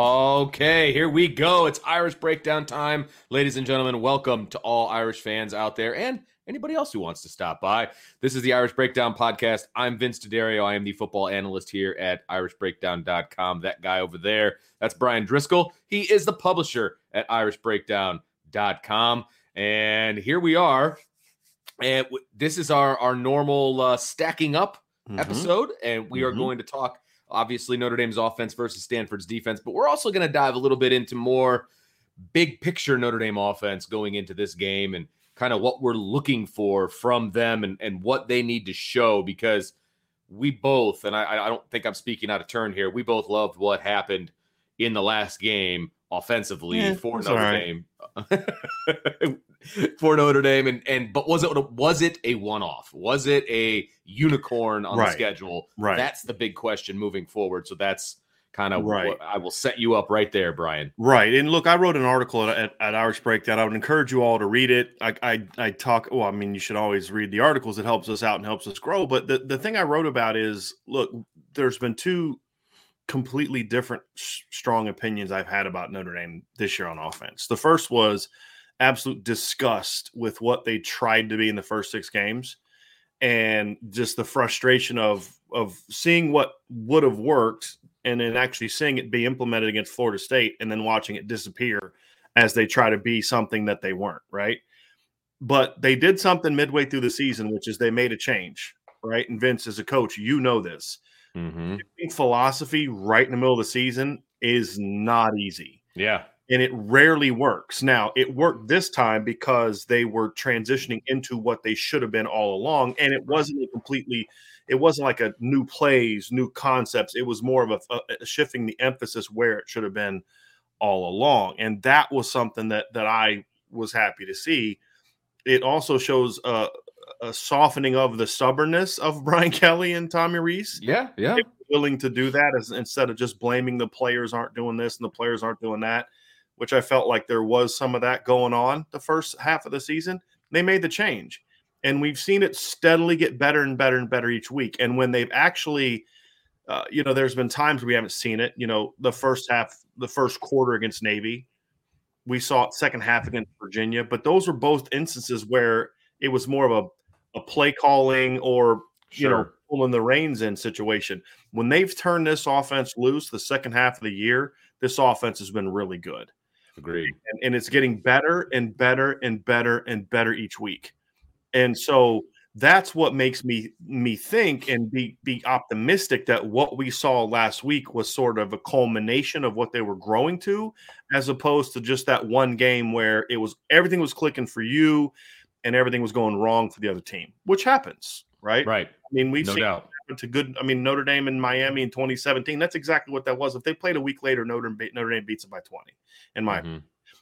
Okay, here we go. It's Irish breakdown time. Ladies and gentlemen, welcome to all Irish fans out there and anybody else who wants to stop by. This is the Irish Breakdown Podcast. I'm Vince D'Addario. I am the football analyst here at irishbreakdown.com. That guy over there, that's Bryan Driskell. He is the publisher at irishbreakdown.com. And here we are. And this is our, our normal uh, stacking up mm-hmm. episode. And we mm-hmm. are going to talk obviously Notre Dame's offense versus Stanford's defense, but we're also going to dive a little bit into more big picture Notre Dame offense going into this game and kind of what we're looking for from them and, and what they need to show because we both, and I, I don't think I'm speaking out of turn here, we both loved what happened in the last game offensively yeah, for Notre right. Dame. for Notre Dame, and and but was it was it a one off? Was it a unicorn on right. the schedule? Right. That's the big question moving forward. So that's kind of right. I will set you up right there, Brian. Right. And look, I wrote an article at, at Irish Breakdown. I would encourage you all to read it. I, I, I talk, well, I mean, you should always read the articles. It helps us out and helps us grow. But the, the thing I wrote about is look, there's been two completely different strong opinions I've had about Notre Dame this year on offense. The first was absolute disgust with what they tried to be in the first six games and just the frustration of of seeing what would have worked and then actually seeing it be implemented against Florida State and then watching it disappear as they try to be something that they weren't, right? But they did something midway through the season, which is they made a change, right? And Vince, as a coach, you know this. Mm-hmm. Philosophy right in the middle of the season is not easy. Yeah and it rarely works. Now, it worked this time because they were transitioning into what they should have been all along, and it wasn't a completely, it wasn't like a new plays, new concepts. It was more of a, a shifting the emphasis where it should have been all along, and that was something that that I was happy to see. It also shows a, a softening of the stubbornness of Brian Kelly and Tommy Rees. Yeah, yeah, willing to do that as, instead of just blaming the players aren't doing this and the players aren't doing that which I felt like there was some of that going on the first half of the season, they made the change. And we've seen it steadily get better and better and better each week. And when they've actually, uh, you know, there's been times we haven't seen it. You know, the first half, the first quarter against Navy, we saw it second half against Virginia, but those were both instances where it was more of a, a play calling or, sure. you know, pulling the reins in situation. When they've turned this offense loose the second half of the year, this offense has been really good. Agreed. And, and it's getting better and better and better and better each week. And so that's what makes me me think and be be optimistic that what we saw last week was sort of a culmination of what they were growing to as opposed to just that one game where it was everything was clicking for you and everything was going wrong for the other team which happens right right i mean we've no seen doubt to good. I mean, Notre Dame and Miami in 2017. That's exactly what that was. If they played a week later, Notre Dame, Notre Dame beats them by 20. In my, mm-hmm.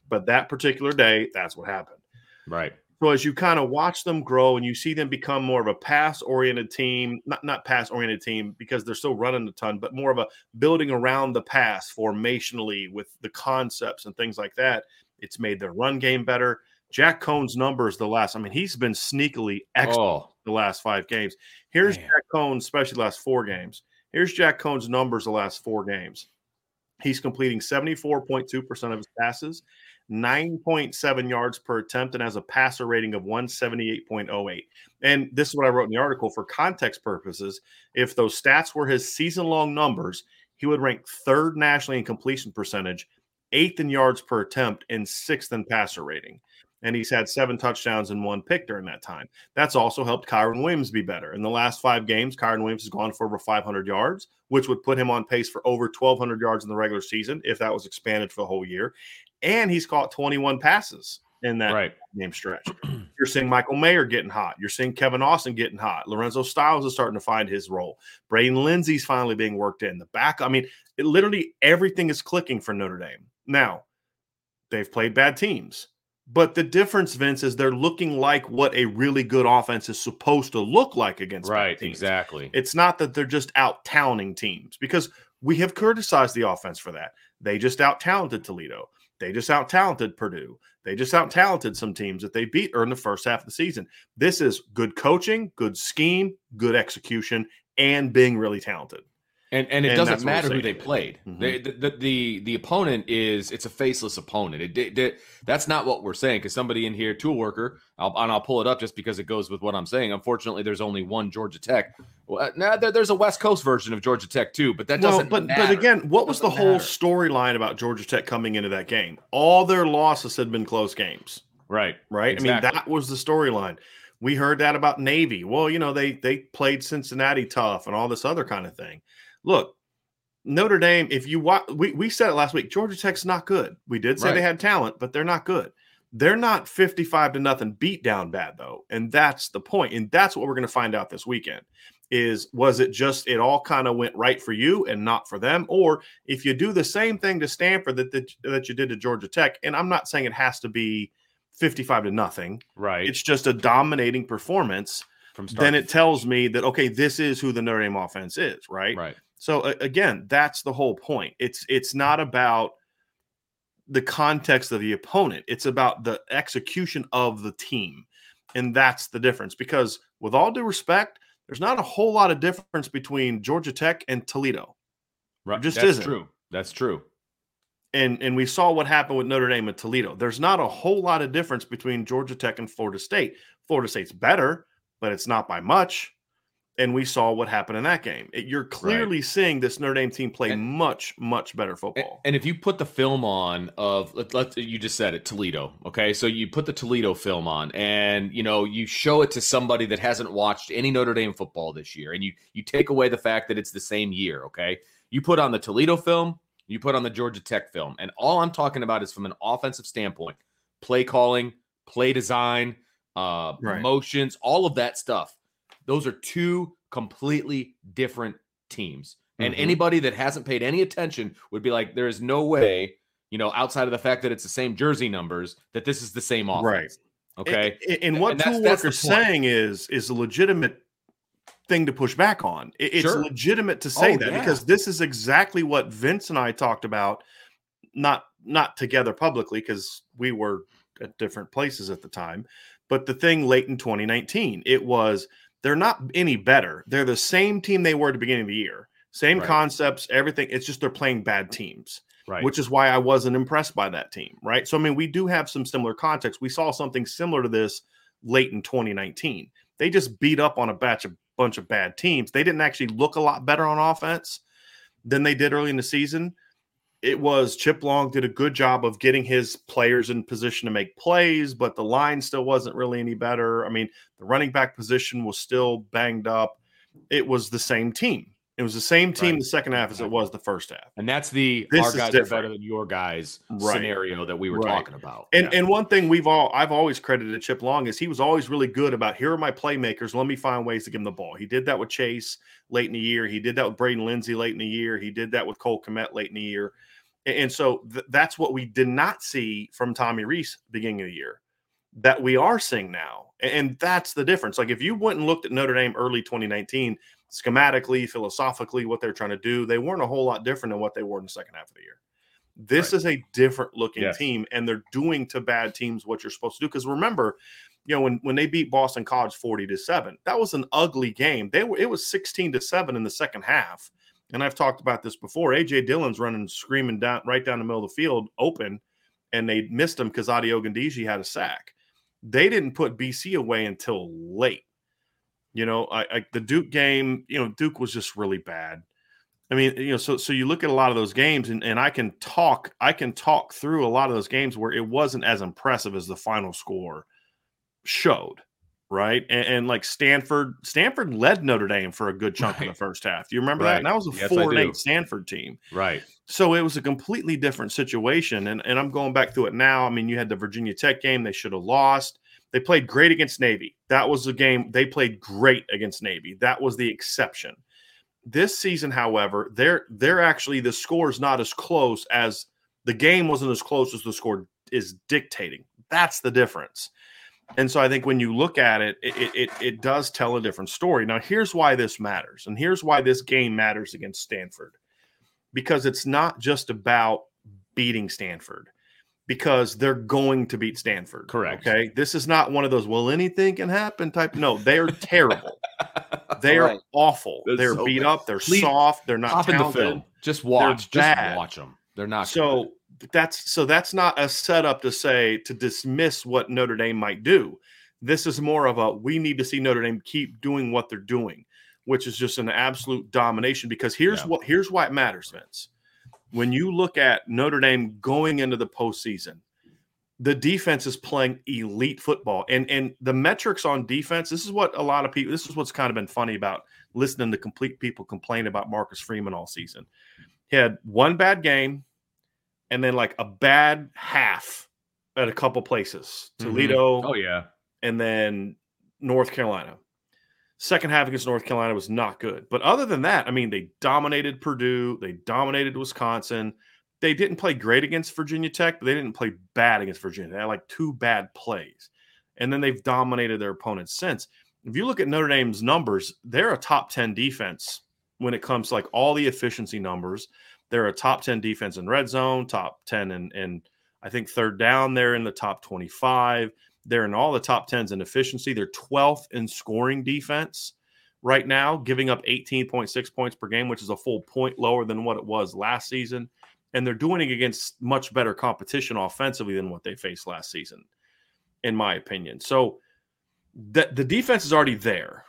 but that particular day, that's what happened. Right. So as you kind of watch them grow and you see them become more of a pass-oriented team, not not pass-oriented team because they're still running a ton, but more of a building around the pass formationally with the concepts and things like that. It's made their run game better. Jack Coan's numbers the last, I mean, he's been sneakily excellent Oh, the last five games. Here's Man. Jack Coan, especially the last four games. Here's Jack Coan's numbers the last four games. He's completing 74.2% of his passes, 9.7 yards per attempt, and has a passer rating of 178.08. And this is what I wrote in the article for context purposes. If those stats were his season long numbers, he would rank third nationally in completion percentage, eighth in yards per attempt, and sixth in passer rating. And he's had seven touchdowns and one pick during that time. That's also helped Kyren Williams be better. In the last five games, Kyren Williams has gone for over 500 yards, which would put him on pace for over 1,200 yards in the regular season if that was expanded for the whole year. And he's caught 21 passes in that right. game stretch. You're seeing Michael Mayer getting hot. You're seeing Kevin Austin getting hot. Lorenzo Styles is starting to find his role. Braden Lenzy's finally being worked in. The back, I mean, it literally everything is clicking for Notre Dame. Now, they've played bad teams. But the difference, Vince, is they're looking like what a really good offense is supposed to look like against Right. Exactly. It's not that they're just out talenting teams because we have criticized the offense for that. They just out talented Toledo. They just out talented Purdue. They just out talented some teams that they beat in the first half of the season. This is good coaching, good scheme, good execution, and being really talented. And and it And doesn't that's what we're matter who they played. Mhm. They, the, the the the opponent is it's a faceless opponent. It, it, it- that's not what we're saying. Because somebody in here, tool worker, I'll, and I'll pull it up just because it goes with what I'm saying. Unfortunately, there's only one Georgia Tech. Well, now there, there's a West Coast version of Georgia Tech too, but that doesn't. but matter. but again, what was the whole storyline about Georgia Tech coming into that game? All their losses had been close games. right, right? I mean, that was the storyline. We heard that about Navy. Well, you know, they they played Cincinnati tough and all this other kind of thing. Look, Notre Dame, if you watch, we, we said it last week, Georgia Tech's not good. We did say they had talent, but they're not good. They're not 55 to nothing beat down bad, though. And that's the point. And that's what we're going to find out this weekend is was it just it all kind of went right for you and not for them? Or if you do the same thing to Stanford that, that, that you did to Georgia Tech, and I'm not saying it has to be 55 to nothing, right. it's just a dominating performance, From then it tells me that okay, this is who the Notre Dame offense is, right? right. So again, that's the whole point. It's it's not about the context of the opponent. It's about the execution of the team. And that's the difference because with all due respect, there's not a whole lot of difference between Georgia Tech and Toledo. Right. just That's isn't. true. That's true. And and we saw what happened with Notre Dame and Toledo. There's not a whole lot of difference between Georgia Tech and Florida State. Florida State's better, but it's not by much. And we saw what happened in that game. It- you're clearly seeing this Notre Dame team play And- much, much better football. and if you put the film on of let, let you just said it Toledo, okay? So you put the Toledo film on and you know, you show it to somebody that hasn't watched any Notre Dame football this year and you you take away the fact that it's the same year, okay? You put on the Toledo film, you put on the Georgia Tech film, and all I'm talking about is from an offensive standpoint, play calling, play design, uh Right. motions, all of that stuff. Those are two completely different teams. And Mhm. anybody that hasn't paid any attention would be like, there is no way, you know, outside of the fact that it's the same jersey numbers, that this is the same offense. Right. Okay. And, and what And that's- Tool that's the Worker's point. saying is is a legitimate thing to push back on. It's Sure. legitimate to say Oh, that yeah. because this is exactly what Vince and I talked about, not not together publicly because we were at different places at the time. But the thing late in 2019, it was they're not any better. They're the same team they were at the beginning of the year. Same Right. concepts, everything. It's just they're playing bad teams Right. which is why I wasn't impressed by that team, right? So I mean, we do have some similar context. We saw something similar to this late in 2019. They just beat up on a batch of bunch of bad teams. They didn't actually look a lot better on offense than they did early in the season. It was Chip Long did a good job of getting his players in position to make plays, but the line still wasn't really any better. I mean, the running back position was still banged up. It was the same team. It was the same team Right. the second half as it was the first half. and that's the This our guys are better than your guys Right. scenario that we were Right. talking about. And Yeah. and one thing we've all I've always credited Chip Long is he was always really good about here are my playmakers. Let me find ways to give them the ball. He did that with Chase late in the year. He did that with Braden Lenzy late in the year. He did that with Cole Kmet late in the year. And, and so th- that's what we did not see from Tommy Rees beginning of the year that we are seeing now. And that's the difference. Like if you went and looked at Notre Dame early 2019, schematically, philosophically, what they're trying to do, they weren't a whole lot different than what they were in the second half of the year. This Right. is a different looking Yes. team, and they're doing to bad teams what you're supposed to do. Because remember, you know, when when they beat Boston College 40 to 7, that was an ugly game. They were it was 16 to 7 in the second half. And I've talked about this before. AJ Dillon's running screaming down right down the middle of the field open, and they missed him because Ade Ogundeji had a sack. They didn't put BC away until late. You know, I, I the Duke game, you know, Duke was just really bad. I mean, you know, so so you look at a lot of those games, and, and I can talk, I can talk through a lot of those games where it wasn't as impressive as the final score showed, right? And, and like Stanford, Stanford led Notre Dame for a good chunk of the first half. Do you remember Right. that? And that was a Yes, four and eight Stanford team. Right. So it was a completely different situation. And, and I'm going back through it now. I mean, you had the Virginia Tech game, they should have lost. They played great against Navy. That was the game they played great against Navy. That was the exception. This season, however, they're they're actually the score is not as close as the game wasn't as close as the score is dictating. That's the difference. And so I think when you look at it, it, it, it, it does tell a different story. Now, here's why this matters, and here's why this game matters against Stanford because it's not just about beating Stanford because they're going to beat Stanford. Correct. Okay. This is not one of those, well, anything can happen type. No, they are terrible. They are Right. awful. That's They're so beat bad. up. They're Please soft. They're not Pop in the film. Just watch. Just watch them. They're not. good. So that's so that's not a setup to say to dismiss what Notre Dame might do. This is more of a we need to see Notre Dame keep doing what they're doing, which is just an absolute domination. Because here's Yeah. what here's why it matters, Vince. When you look at Notre Dame going into the postseason, the defense is playing elite football, and and the metrics on defense. This is what a lot of people. This is what's kind of been funny about listening to complete people complain about Marcus Freeman all season. He had one bad game, and then like a bad half at a couple places. Mhm. Toledo, oh yeah. and then North Carolina. Second half against North Carolina was not good. But other than that, I mean, they dominated Purdue, they dominated Wisconsin. They didn't play great against Virginia Tech, but they didn't play bad against Virginia. They had like two bad plays. And then they've dominated their opponents since. If you look at Notre Dame's numbers, they're a top 10 defense when it comes to like all the efficiency numbers. They're a top 10 defense in red zone, top 10 in, in I think third down, they're in the top 25. They're in all the top 10s in efficiency. They're 12th in scoring defense right now, giving up 18.6 points per game, which is a full point lower than what it was last season. And they're doing it against much better competition offensively than what they faced last season, in my opinion. So the, the defense is already there,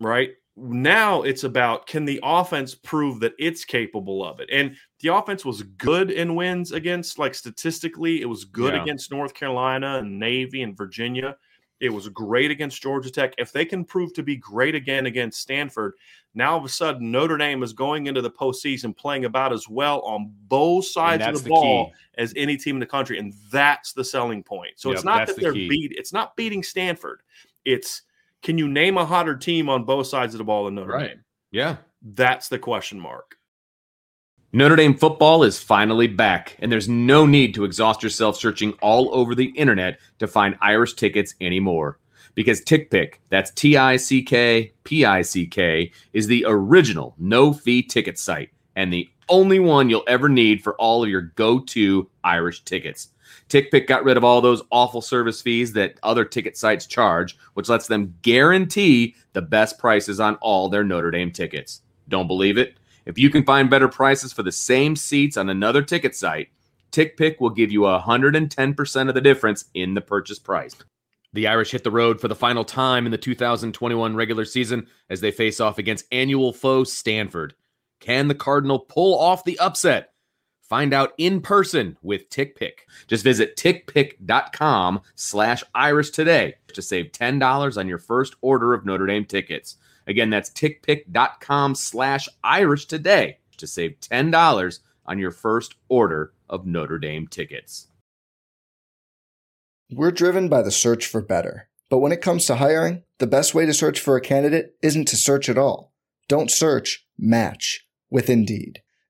right? Now it's about can the offense prove that it's capable of it? And the offense was good in wins against, like statistically, it was good Yeah. against North Carolina and Navy and Virginia. It was great against Georgia Tech. If they can prove to be great again against Stanford, now all of a sudden Notre Dame is going into the postseason playing about as well on both sides of the, ball key. as any team in the country, and that's the selling point. So Yep, it's not that the they're key. beat. It's not beating Stanford. It's can you name a hotter team on both sides of the ball in Notre Right. Dame? Yeah. That's the question mark. Notre Dame football is finally back, and there's no need to exhaust yourself searching all over the internet to find Irish tickets anymore. Because TickPick, that's T I C K P I C K, is the original no fee ticket site and the only one you'll ever need for all of your go to Irish tickets. TickPick got rid of all those awful service fees that other ticket sites charge, which lets them guarantee the best prices on all their Notre Dame tickets. Don't believe it? If you can find better prices for the same seats on another ticket site, TickPick will give you 110% of the difference in the purchase price. The Irish hit the road for the final time in the 2021 regular season as they face off against annual foe Stanford. Can the Cardinal pull off the upset? Find out in person with TickPick. Just visit tickpick.com slash Irish today to save $10 on your first order of Notre Dame tickets. Again, that's tickpick.com slash Irish today to save $10 on your first order of Notre Dame tickets. We're driven by the search for better. But when it comes to hiring, the best way to search for a candidate isn't to search at all. Don't search, match with Indeed.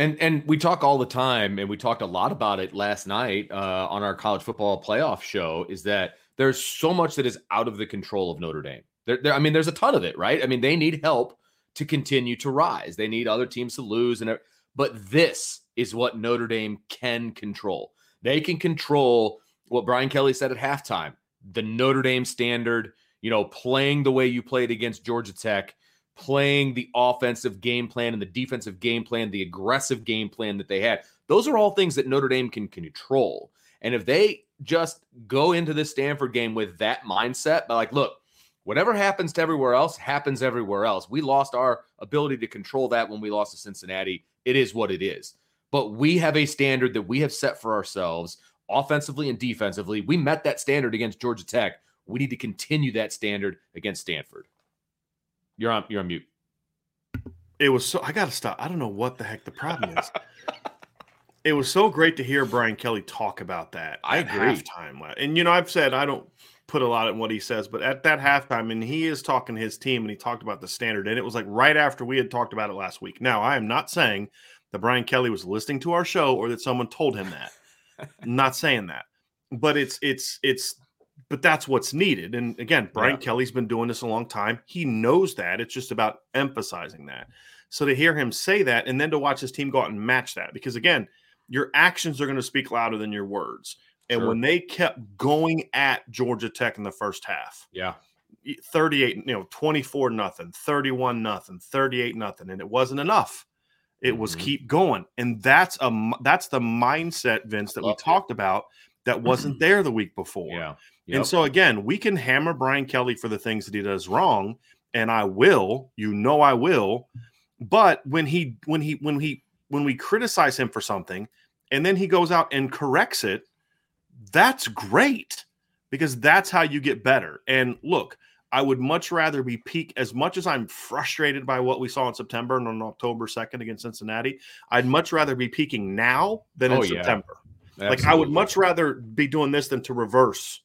And and we talk all the time, and we talked a lot about it last night uh, on our college football playoff show. Is that there's so much that is out of the control of Notre Dame. There, there, I mean, there's a ton of it, right? I mean, they need help to continue to rise. They need other teams to lose, and but this is what Notre Dame can control. They can control what Brian Kelly said at halftime: the Notre Dame standard. You know, playing the way you played against Georgia Tech playing the offensive game plan and the defensive game plan, the aggressive game plan that they had. Those are all things that Notre Dame can control. And if they just go into this Stanford game with that mindset, but like, look, whatever happens to everywhere else happens everywhere else. We lost our ability to control that when we lost to Cincinnati. It is what it is. But we have a standard that we have set for ourselves offensively and defensively. We met that standard against Georgia Tech. We need to continue that standard against Stanford. You're on. You're on mute. It was so. I gotta stop. I don't know what the heck the problem is. it was so great to hear Brian Kelly talk about that. I agree. Halftime, and you know, I've said I don't put a lot in what he says, but at that halftime, and he is talking his team, and he talked about the standard, and it was like right after we had talked about it last week. Now, I am not saying that Brian Kelly was listening to our show or that someone told him that. I'm not saying that, but it's it's it's but that's what's needed. And again, Brian yeah. Kelly's been doing this a long time. He knows that. It's just about emphasizing that. So to hear him say that and then to watch his team go out and match that, because again, your actions are going to speak louder than your words. And sure. when they kept going at Georgia Tech in the first half, yeah, 38, you know, 24 nothing, 31 nothing, 38 nothing, and it wasn't enough. It mm-hmm. was keep going. And that's a that's the mindset, Vince, that we talked about that wasn't there the week before. Yeah. Yep. And so again, we can hammer Brian Kelly for the things that he does wrong, and I will. You know I will. But when he when he when he when we criticize him for something and then he goes out and corrects it, that's great because that's how you get better. And look, I would much rather be peak as much as I'm frustrated by what we saw in September and on October 2nd against Cincinnati. I'd much rather be peaking now than oh, in yeah. September. Absolutely. Like I would much rather be doing this than to reverse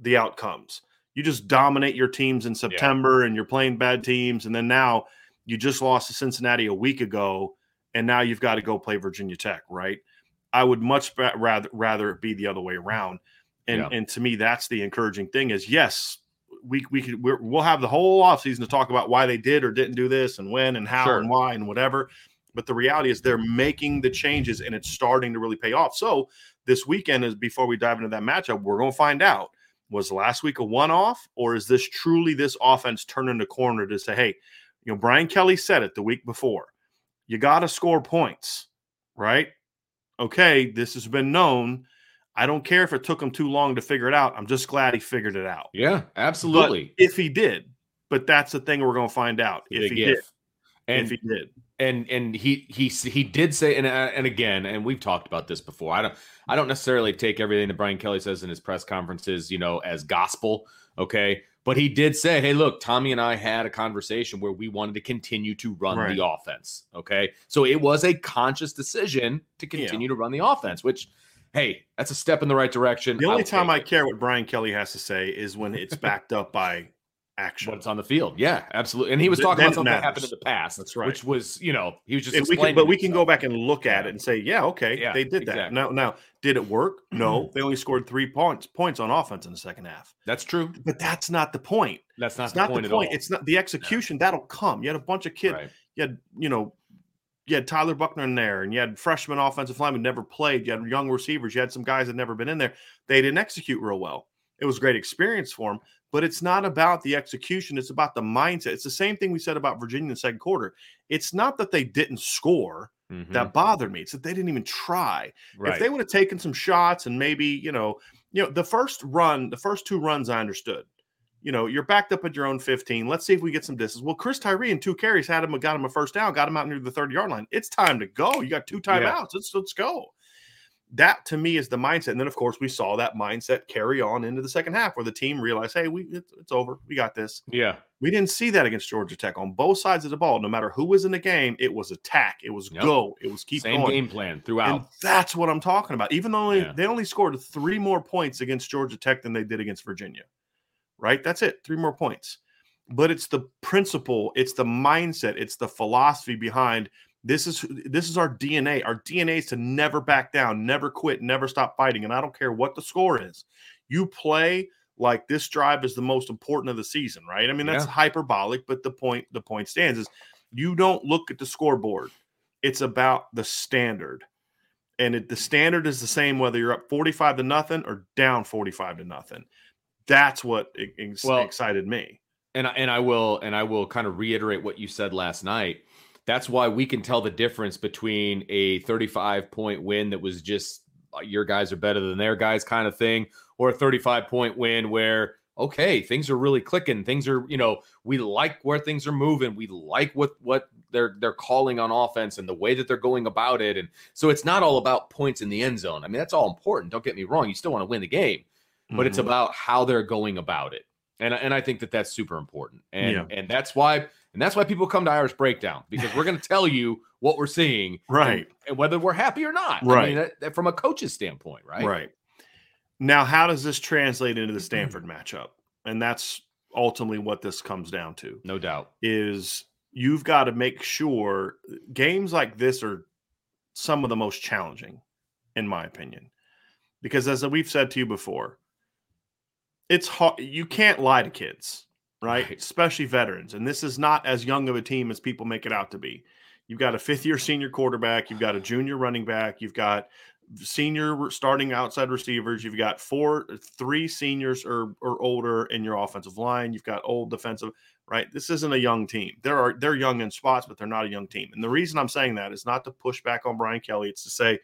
the outcomes. You just dominate your teams in September yeah. and you're playing bad teams. And then now you just lost to Cincinnati a week ago and now you've got to go play Virginia Tech, right? I would much rather rather it be the other way around. And yeah. and to me, that's the encouraging thing is yes, we we could we will have the whole offseason to talk about why they did or didn't do this and when and how sure. and why and whatever. But the reality is they're making the changes and it's starting to really pay off. So this weekend is before we dive into that matchup, we're going to find out was last week a one off, or is this truly this offense turning the corner to say, hey, you know, Brian Kelly said it the week before. You got to score points, right? Okay, this has been known. I don't care if it took him too long to figure it out. I'm just glad he figured it out. Yeah, absolutely. But if he did, but that's the thing we're going to find out if he did. And if he did, and and he he he did say, and uh, and again, and we've talked about this before. I don't I don't necessarily take everything that Brian Kelly says in his press conferences, you know, as gospel. Okay. But he did say, hey, look, Tommy and I had a conversation where we wanted to continue to run right. the offense. Okay. So it was a conscious decision to continue yeah. to run the offense, which, hey, that's a step in the right direction. The only time I care what Brian Kelly has to say is when it's backed up by action. What's on the field? Yeah, absolutely. And he was talking about something that happened in the past. That's right. Which was, you know, he was just. We can, but we can go back and look at it and say, yeah, okay, yeah, they did exactly. that. Now, now, did it work? No, they only scored three points points on offense in the second half. That's true. But that's not the point. That's not, the, not point the point. It's not the execution. That'll come. You had a bunch of kids. Right. You had, you know, you had Tyler Buchner in there, and you had freshman offensive linemen never played. You had young receivers. You had some guys that never been in there. They didn't execute real well. It was a great experience for them, but it's not about the execution. It's about the mindset. It's the same thing we said about Virginia in the second quarter. It's not that they didn't score mm-hmm. that bothered me. It's that they didn't even try. Right. If they would have taken some shots and maybe, you know, you know, the first run, the first two runs I understood. you know, you're backed up at your own 15. Let's see if we get some distance. Well, Chris Tyree and two carries had him, got him a first down, got him out near the 30 yard line. It's time to go. You got two timeouts. Yeah. Let's let's go. That to me is the mindset. And then of course we saw that mindset carry on into the second half where the team realized, hey, we it's, it's over. We got this. Yeah. We didn't see that against Georgia Tech on both sides of the ball. No matter who was in the game, it was attack. It was yep. go. It was keep Same going. game plan throughout. And that's what I'm talking about. Even though yeah. they only scored three more points against Georgia Tech than they did against Virginia right? That's it, three more points. But it's the principle, it's the mindset, it's the philosophy behind this is this is our DNA. Our DNA is to never back down, never quit, never stop fighting. And I don't care what the score is. You play like this drive is the most important of the season, right? I mean, that's yeah. hyperbolic, but the point the point stands is you don't look at the scoreboard. It's about the standard. And it, the standard is the same whether you're up 45 to nothing or down 45 to nothing that's what ex- well, excited me. And and I will and I will kind of reiterate what you said last night. That's why we can tell the difference between a 35 point win that was just uh, your guys are better than their guys kind of thing, or a 35 point win where okay, things are really clicking. Things are, you know, we like where things are moving. We like what what they're they're calling on offense and the way that they're going about it. And so it's not all about points in the end zone. I mean, that's all important. Don't get me wrong. You still want to win the game but mm-hmm. it's about how they're going about it. And, and I think that that's super important. And yeah. and that's why and that's why people come to Irish Breakdown because we're going to tell you what we're seeing, right? And, whether we're happy or not, right? I mean, that, that from a coach's standpoint, right? Right. Now, how does this translate into the Stanford matchup? And that's ultimately what this comes down to. No doubt. Is you've got to make sure games like this are some of the most challenging, in my opinion, because as we've said to you before, it's hard. You can't lie to kids, right? right? Especially veterans. And this is not as young of a team as people make it out to be. You've got a fifth year senior quarterback. You've got a junior running back. You've got senior starting outside receivers. You've got four, three seniors or, or older in your offensive line. You've got old defensive, right? This isn't a young team. There are they're young in spots, but they're not a young team. And the reason I'm saying that is not to push back on Brian Kelly. It's to say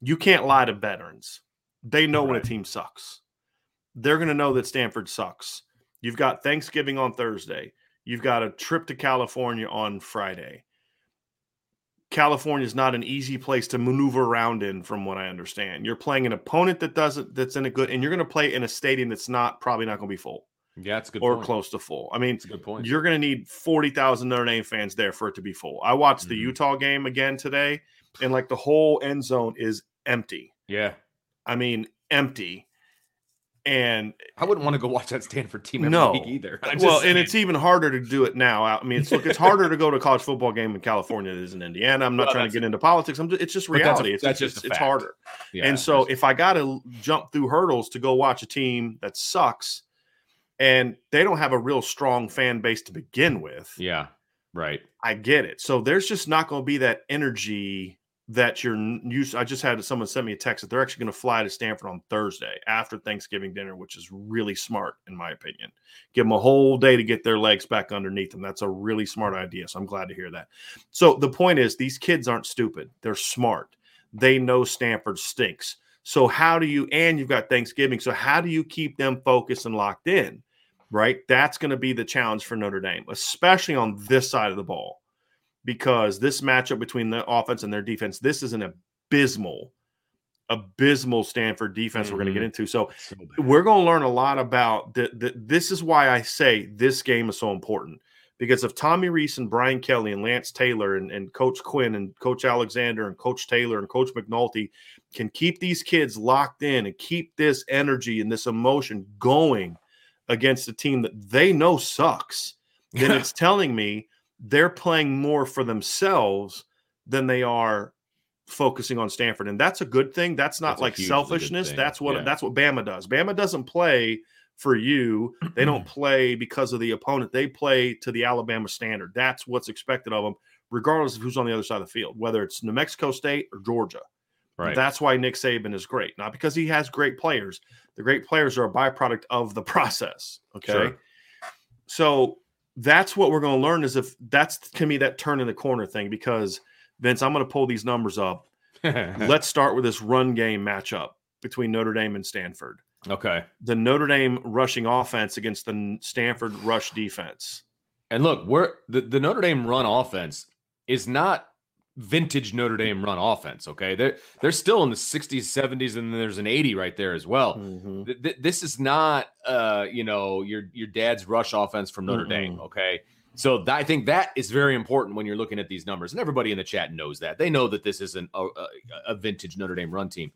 you can't lie to veterans. They know right. when a team sucks they're going to know that Stanford sucks. You've got Thanksgiving on Thursday. You've got a trip to California on Friday. California is not an easy place to maneuver around in, from what I understand. You're playing an opponent that doesn't that's in a good, and you're going to play in a stadium that's not probably not going to be full. Yeah, it's good. Or point. close to full. I mean, it's a good point. You're going to need forty thousand Notre Dame fans there for it to be full. I watched mm-hmm. the Utah game again today, and like the whole end zone is empty. Yeah, I mean empty and I wouldn't want to go watch that Stanford team every no. week either. Well, and it's even harder to do it now. I mean, it's look, it's harder to go to a college football game in California than it is in Indiana. I'm not well, trying to get into politics. I'm just, it's just reality. That's, a, that's it's just, it's harder. Yeah, and so if I got to jump through hurdles to go watch a team that sucks, and they don't have a real strong fan base to begin with, yeah, right. I get it. So there's just not going to be that energy that you're. I just had someone send me a text that they're actually going to fly to Stanford on Thursday after Thanksgiving dinner, which is really smart in my opinion. Give them a whole day to get their legs back underneath them. That's a really smart idea. So I'm glad to hear that. So the point is, these kids aren't stupid. They're smart. They know Stanford stinks. So how do you? And you've got Thanksgiving. So how do you keep them focused and locked in? Right. That's going to be the challenge for Notre Dame, especially on this side of the ball because this matchup between the offense and their defense, this is an abysmal, abysmal Stanford defense mm-hmm. we're going to get into. So, so we're going to learn a lot about that. This is why I say this game is so important because if Tommy Rees and Brian Kelly and Lance Taylor and, and Coach Quinn and Coach Alexander and Coach Taylor and Coach McNulty can keep these kids locked in and keep this energy and this emotion going against a team that they know sucks, then it's telling me they're playing more for themselves than they are focusing on Stanford, and that's a good thing. That's not that's like selfishness. That's what yeah. that's what Bama does. Bama doesn't play for you. They don't play because of the opponent. They play to the Alabama standard. That's what's expected of them, regardless of who's on the other side of the field, whether it's New Mexico State or Georgia. Right. That's why Nick Saban is great, not because he has great players. The great players are a byproduct of the process. Okay. Sure. So that's what we're going to learn is if that's to me that turn in the corner thing because Vince, I'm going to pull these numbers up. Let's start with this run game matchup between Notre Dame and Stanford. Okay. the Notre Dame rushing offense against the Stanford rush defense. And look, we're the, the Notre Dame run offense is not vintage Notre Dame run offense. Okay. They're they're still in the 60s, 70s, and then there's an 80 right there as well. Mhm. Th- th- this is not uh, you know, your your dad's rush offense from Notre Dame. Mm-mm. Okay. So that, I think that is very important when you're looking at these numbers, and everybody in the chat knows that. They know that this isn't a, a, a vintage Notre Dame run team,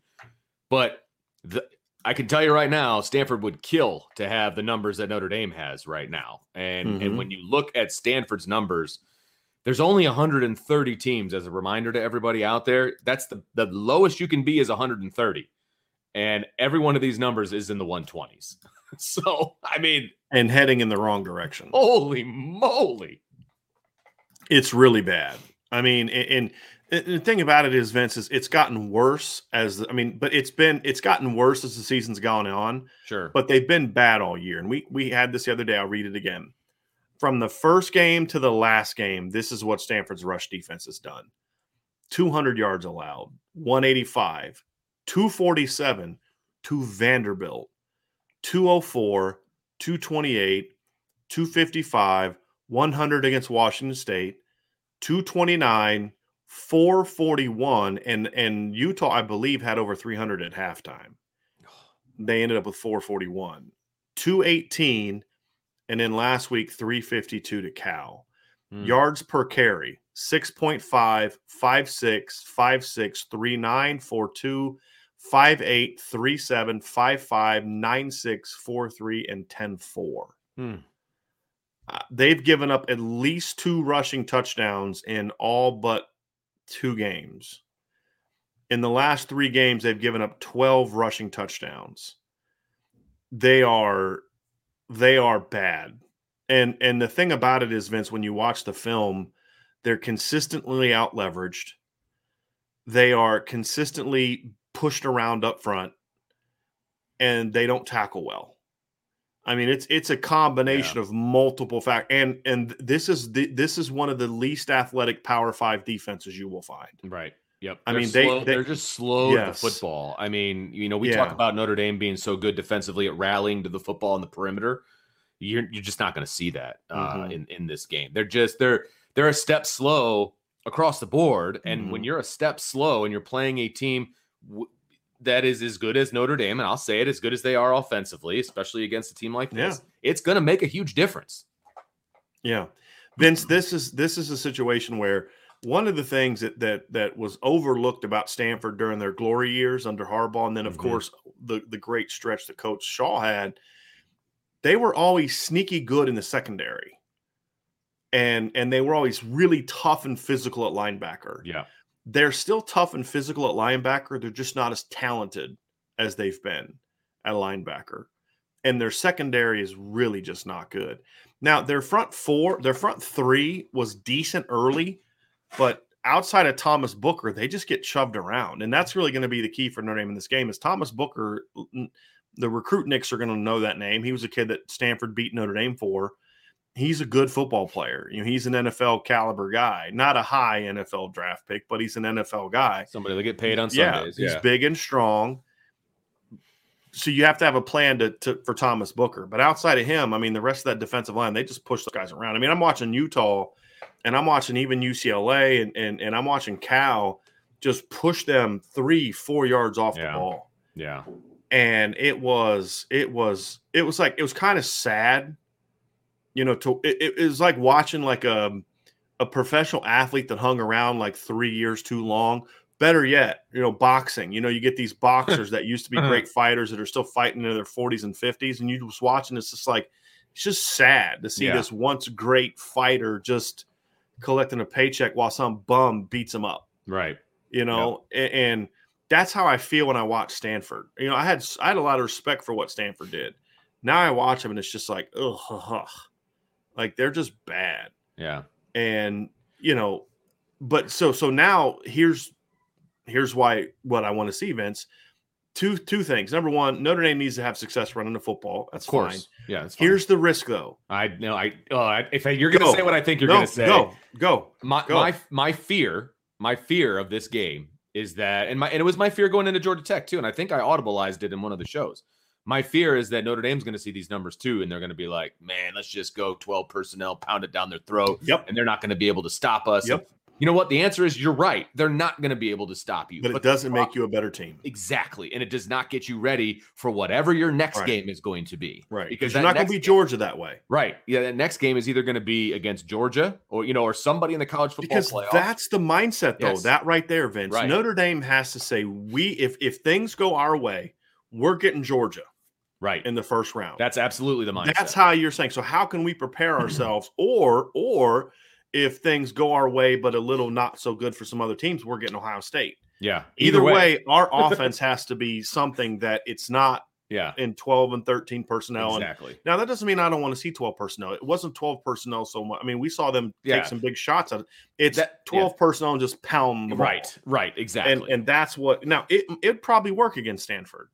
but the, I can tell you right now, Stanford would kill to have the numbers that Notre Dame has right now. And and Mhm. when you look at Stanford's numbers, there's only 130 teams. As a reminder to everybody out there, that's the the lowest you can be is 130, and every one of these numbers is in the 120s. So I mean, And heading in the wrong direction. holy moly! It's really bad. I mean, and, and the thing about it is, Vince, is it's gotten worse as I mean, but it's been it's gotten worse as the season's gone on. Sure, But they've been bad all year, and we we had this the other day. I'll read it again. From the first game to the last game, this is what Stanford's rush defense has done: 200 yards allowed, 185, 247 to Vanderbilt, 204, 228, 255, 100 against Washington State, 229, 441, and and Utah, I believe, had over 300 at halftime. They ended up with 441, 218, and then last week 352 to Cal. Hmm. Yards per carry 6.5, 56, 56, 39, 42, 58, 37, 55, 96, 43, and 10 4. Hmm. Uh, they've given up at least two rushing touchdowns in all but two games. In the last three games, they've given up 12 rushing touchdowns. They are they are bad. And and the thing about it is, Vince, when you watch the film, they're consistently out leveraged. They are consistently pushed around up front, and they don't tackle well. I mean, it's it's a combination of multiple factors, and and this is the, this is one of the least athletic Power Five defenses you will find. Right. Yep. I They're mean, they- slow- they- are just slow to the football. I mean, you know, we talk about Notre Dame being so good defensively at rallying to the football on the perimeter. You're you're just not going to see that uh, Mhm. in in this game. They're just they're they're a step slow across the board. And Mm-hmm. when you're a step slow and you're playing a team w- that is as good as Notre Dame, and I'll say it as good as they are offensively, especially against a team like this, it's going to make a huge difference. Yeah, Vince, this is this is a situation where one of the things that that that was overlooked about Stanford during their glory years under Harbaugh, and then of Mhm. course the the great stretch that Coach Shaw had, they were always sneaky good in the secondary, and and they were always really tough and physical at linebacker. Yeah. They're still tough and physical at linebacker. They're just not as talented as they've been at linebacker, and their secondary is really just not good. Now their front four, their front three was decent early, but outside of Thomas Booker, they just get shoved around, and that's really going to be the key for Notre Dame in this game. Is Thomas Booker, the recruitniks are going to know that name. He was a kid that Stanford beat Notre Dame for. He's a good football player. You know, he's an NFL caliber guy, not a high NFL draft pick, but he's an NFL guy. Somebody that get paid on Yeah, Sundays. he's Yeah. big and strong. So you have to have a plan to, to for Thomas Booker. But outside of him, I mean, the rest of that defensive line, they just push those guys around. I mean, I'm watching Utah and I'm watching even UCLA and and, and I'm watching Cal just push them three, four yards off Yeah. the ball. Yeah. And it was, it was, it was like it was kind of sad, you know, to it, it was like watching like a a professional athlete that hung around like three years too long. Better yet, you know, boxing. You know, you get these boxers that used to be uh-huh. great fighters that are still fighting in their 40s and 50s, and you just watching it's just like it's just sad to see Yeah. this once great fighter just collecting a paycheck while some bum beats him up. Right. You know, A- and that's how I feel when I watch Stanford. You know, I had I had a lot of respect for what Stanford did. Now I watch them and it's just like, ugh. like they're just bad Yeah. and you know but so so now here's here's why what i want to see vince two two things number one notre dame needs to have success running the football that's Of course. fine Yeah. That's fine. here's the risk though I know. I, oh, I if you're going to say what I think you're go, going to say, go go my Go. my my fear, my fear of this game is that, and my and it was my fear going into Georgia Tech too, and I think I audibleized it in one of the shows. My fear is that Notre Dame's going to see these numbers too, and they're going to be like, "Man, let's just go 12 personnel, pound it down their throat." Yep. And they're not going to be able to stop us. Yep. You know what? The answer is you're right. They're not going to be able to stop you. But, it doesn't make you a better team. exactly, and it does not get you ready for whatever your next Right. game is going to be. Right. Because you're not going to be Georgia that way. Right. Yeah. That next game is either going to be against Georgia or you know or somebody in the college football Because playoff. that's the mindset, though. Yes. That right there, Vince. Right. Notre Dame has to say, we if if things go our way, we're getting Georgia right. in the first round. That's absolutely the mindset. That's how you're saying. So how can we prepare ourselves? or or if things go our way, but a little not so good for some other teams, we're getting Ohio State. yeah. Either, way, our offense has to be something that it's not Yeah. in 12 and 13 personnel. And Exactly. now that doesn't mean I don't want to see 12 personnel. It wasn't 12 personnel so much. I mean, we saw them Yeah. take some big shots at it. It's That- 12 personnel and just pound ball. Right. Right. Exactly. And and that's what now it it'd probably work against Stanford.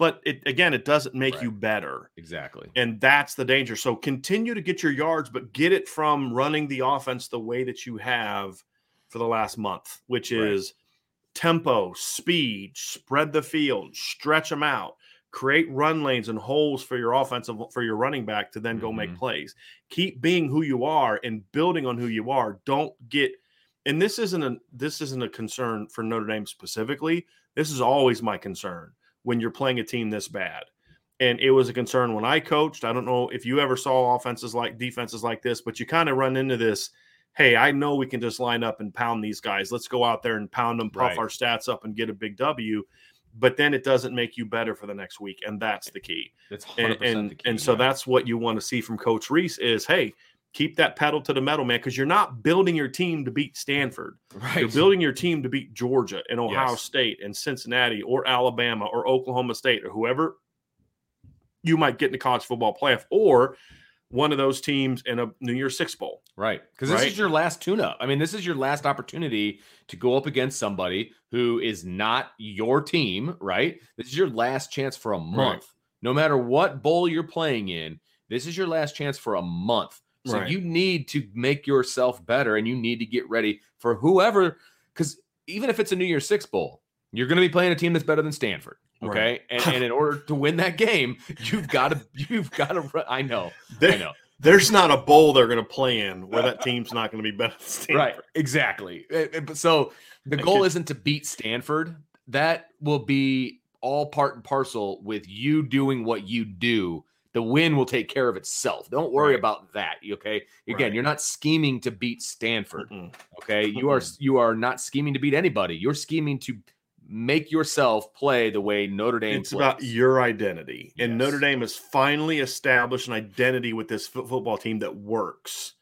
But it again, it doesn't make Right. you better. exactly. And that's the danger. So continue to get your yards, but get it from running the offense the way that you have for the last month, which Right. is tempo, speed, spread the field, stretch them out, create run lanes and holes for your offensive for your running back to then go make Mhm. plays. Keep being who you are and building on who you are. Don't get and this isn't a this isn't a concern for Notre Dame specifically. This is always my concern when you're playing a team this bad. And it was a concern when I coached. I don't know if you ever saw offenses like defenses like this, but you kind of run into this. Hey, I know we can just line up and pound these guys. Let's go out there and pound them, puff Right. our stats up, and get a big W. But then it doesn't make you better for the next week, and that's the key. That's 100% And and, the key. and so yeah. that's what you want to see from Coach Rees is, hey, keep that pedal to the metal, man, because you're not building your team to beat Stanford. right. You're building your team to beat Georgia and Ohio Yes. State and Cincinnati or Alabama or Oklahoma State or whoever you might get in the college football playoff or one of those teams in a New Year's Six Bowl. Right. Because this Right? is your last tune up. I mean, this is your last opportunity to go up against somebody who is not your team, right? This is your last chance for a month. No matter what bowl you're playing in, this is your last chance for a month. So Right. you need to make yourself better and you need to get ready for whoever, because even if it's a New Year's Six Bowl, you're going to be playing a team that's better than Stanford. Right. Okay. And, and in order to win that game, you've got to, you've got to, I know, I know. there's not a bowl they're going to play in where that team's not going to be better than Stanford. Right, exactly. Uh, but So the I goal isn't to beat Stanford. That will be all part and parcel with you doing what you do. The win will take care of itself. Don't worry Right. about that. Okay. Again, Right. you're not scheming to beat Stanford. Mm-mm. Okay. You are you are not scheming to beat anybody. You're scheming to make yourself play the way Notre Dame It's plays. about your identity. And Notre Dame has finally established an identity with this fo- football team that works.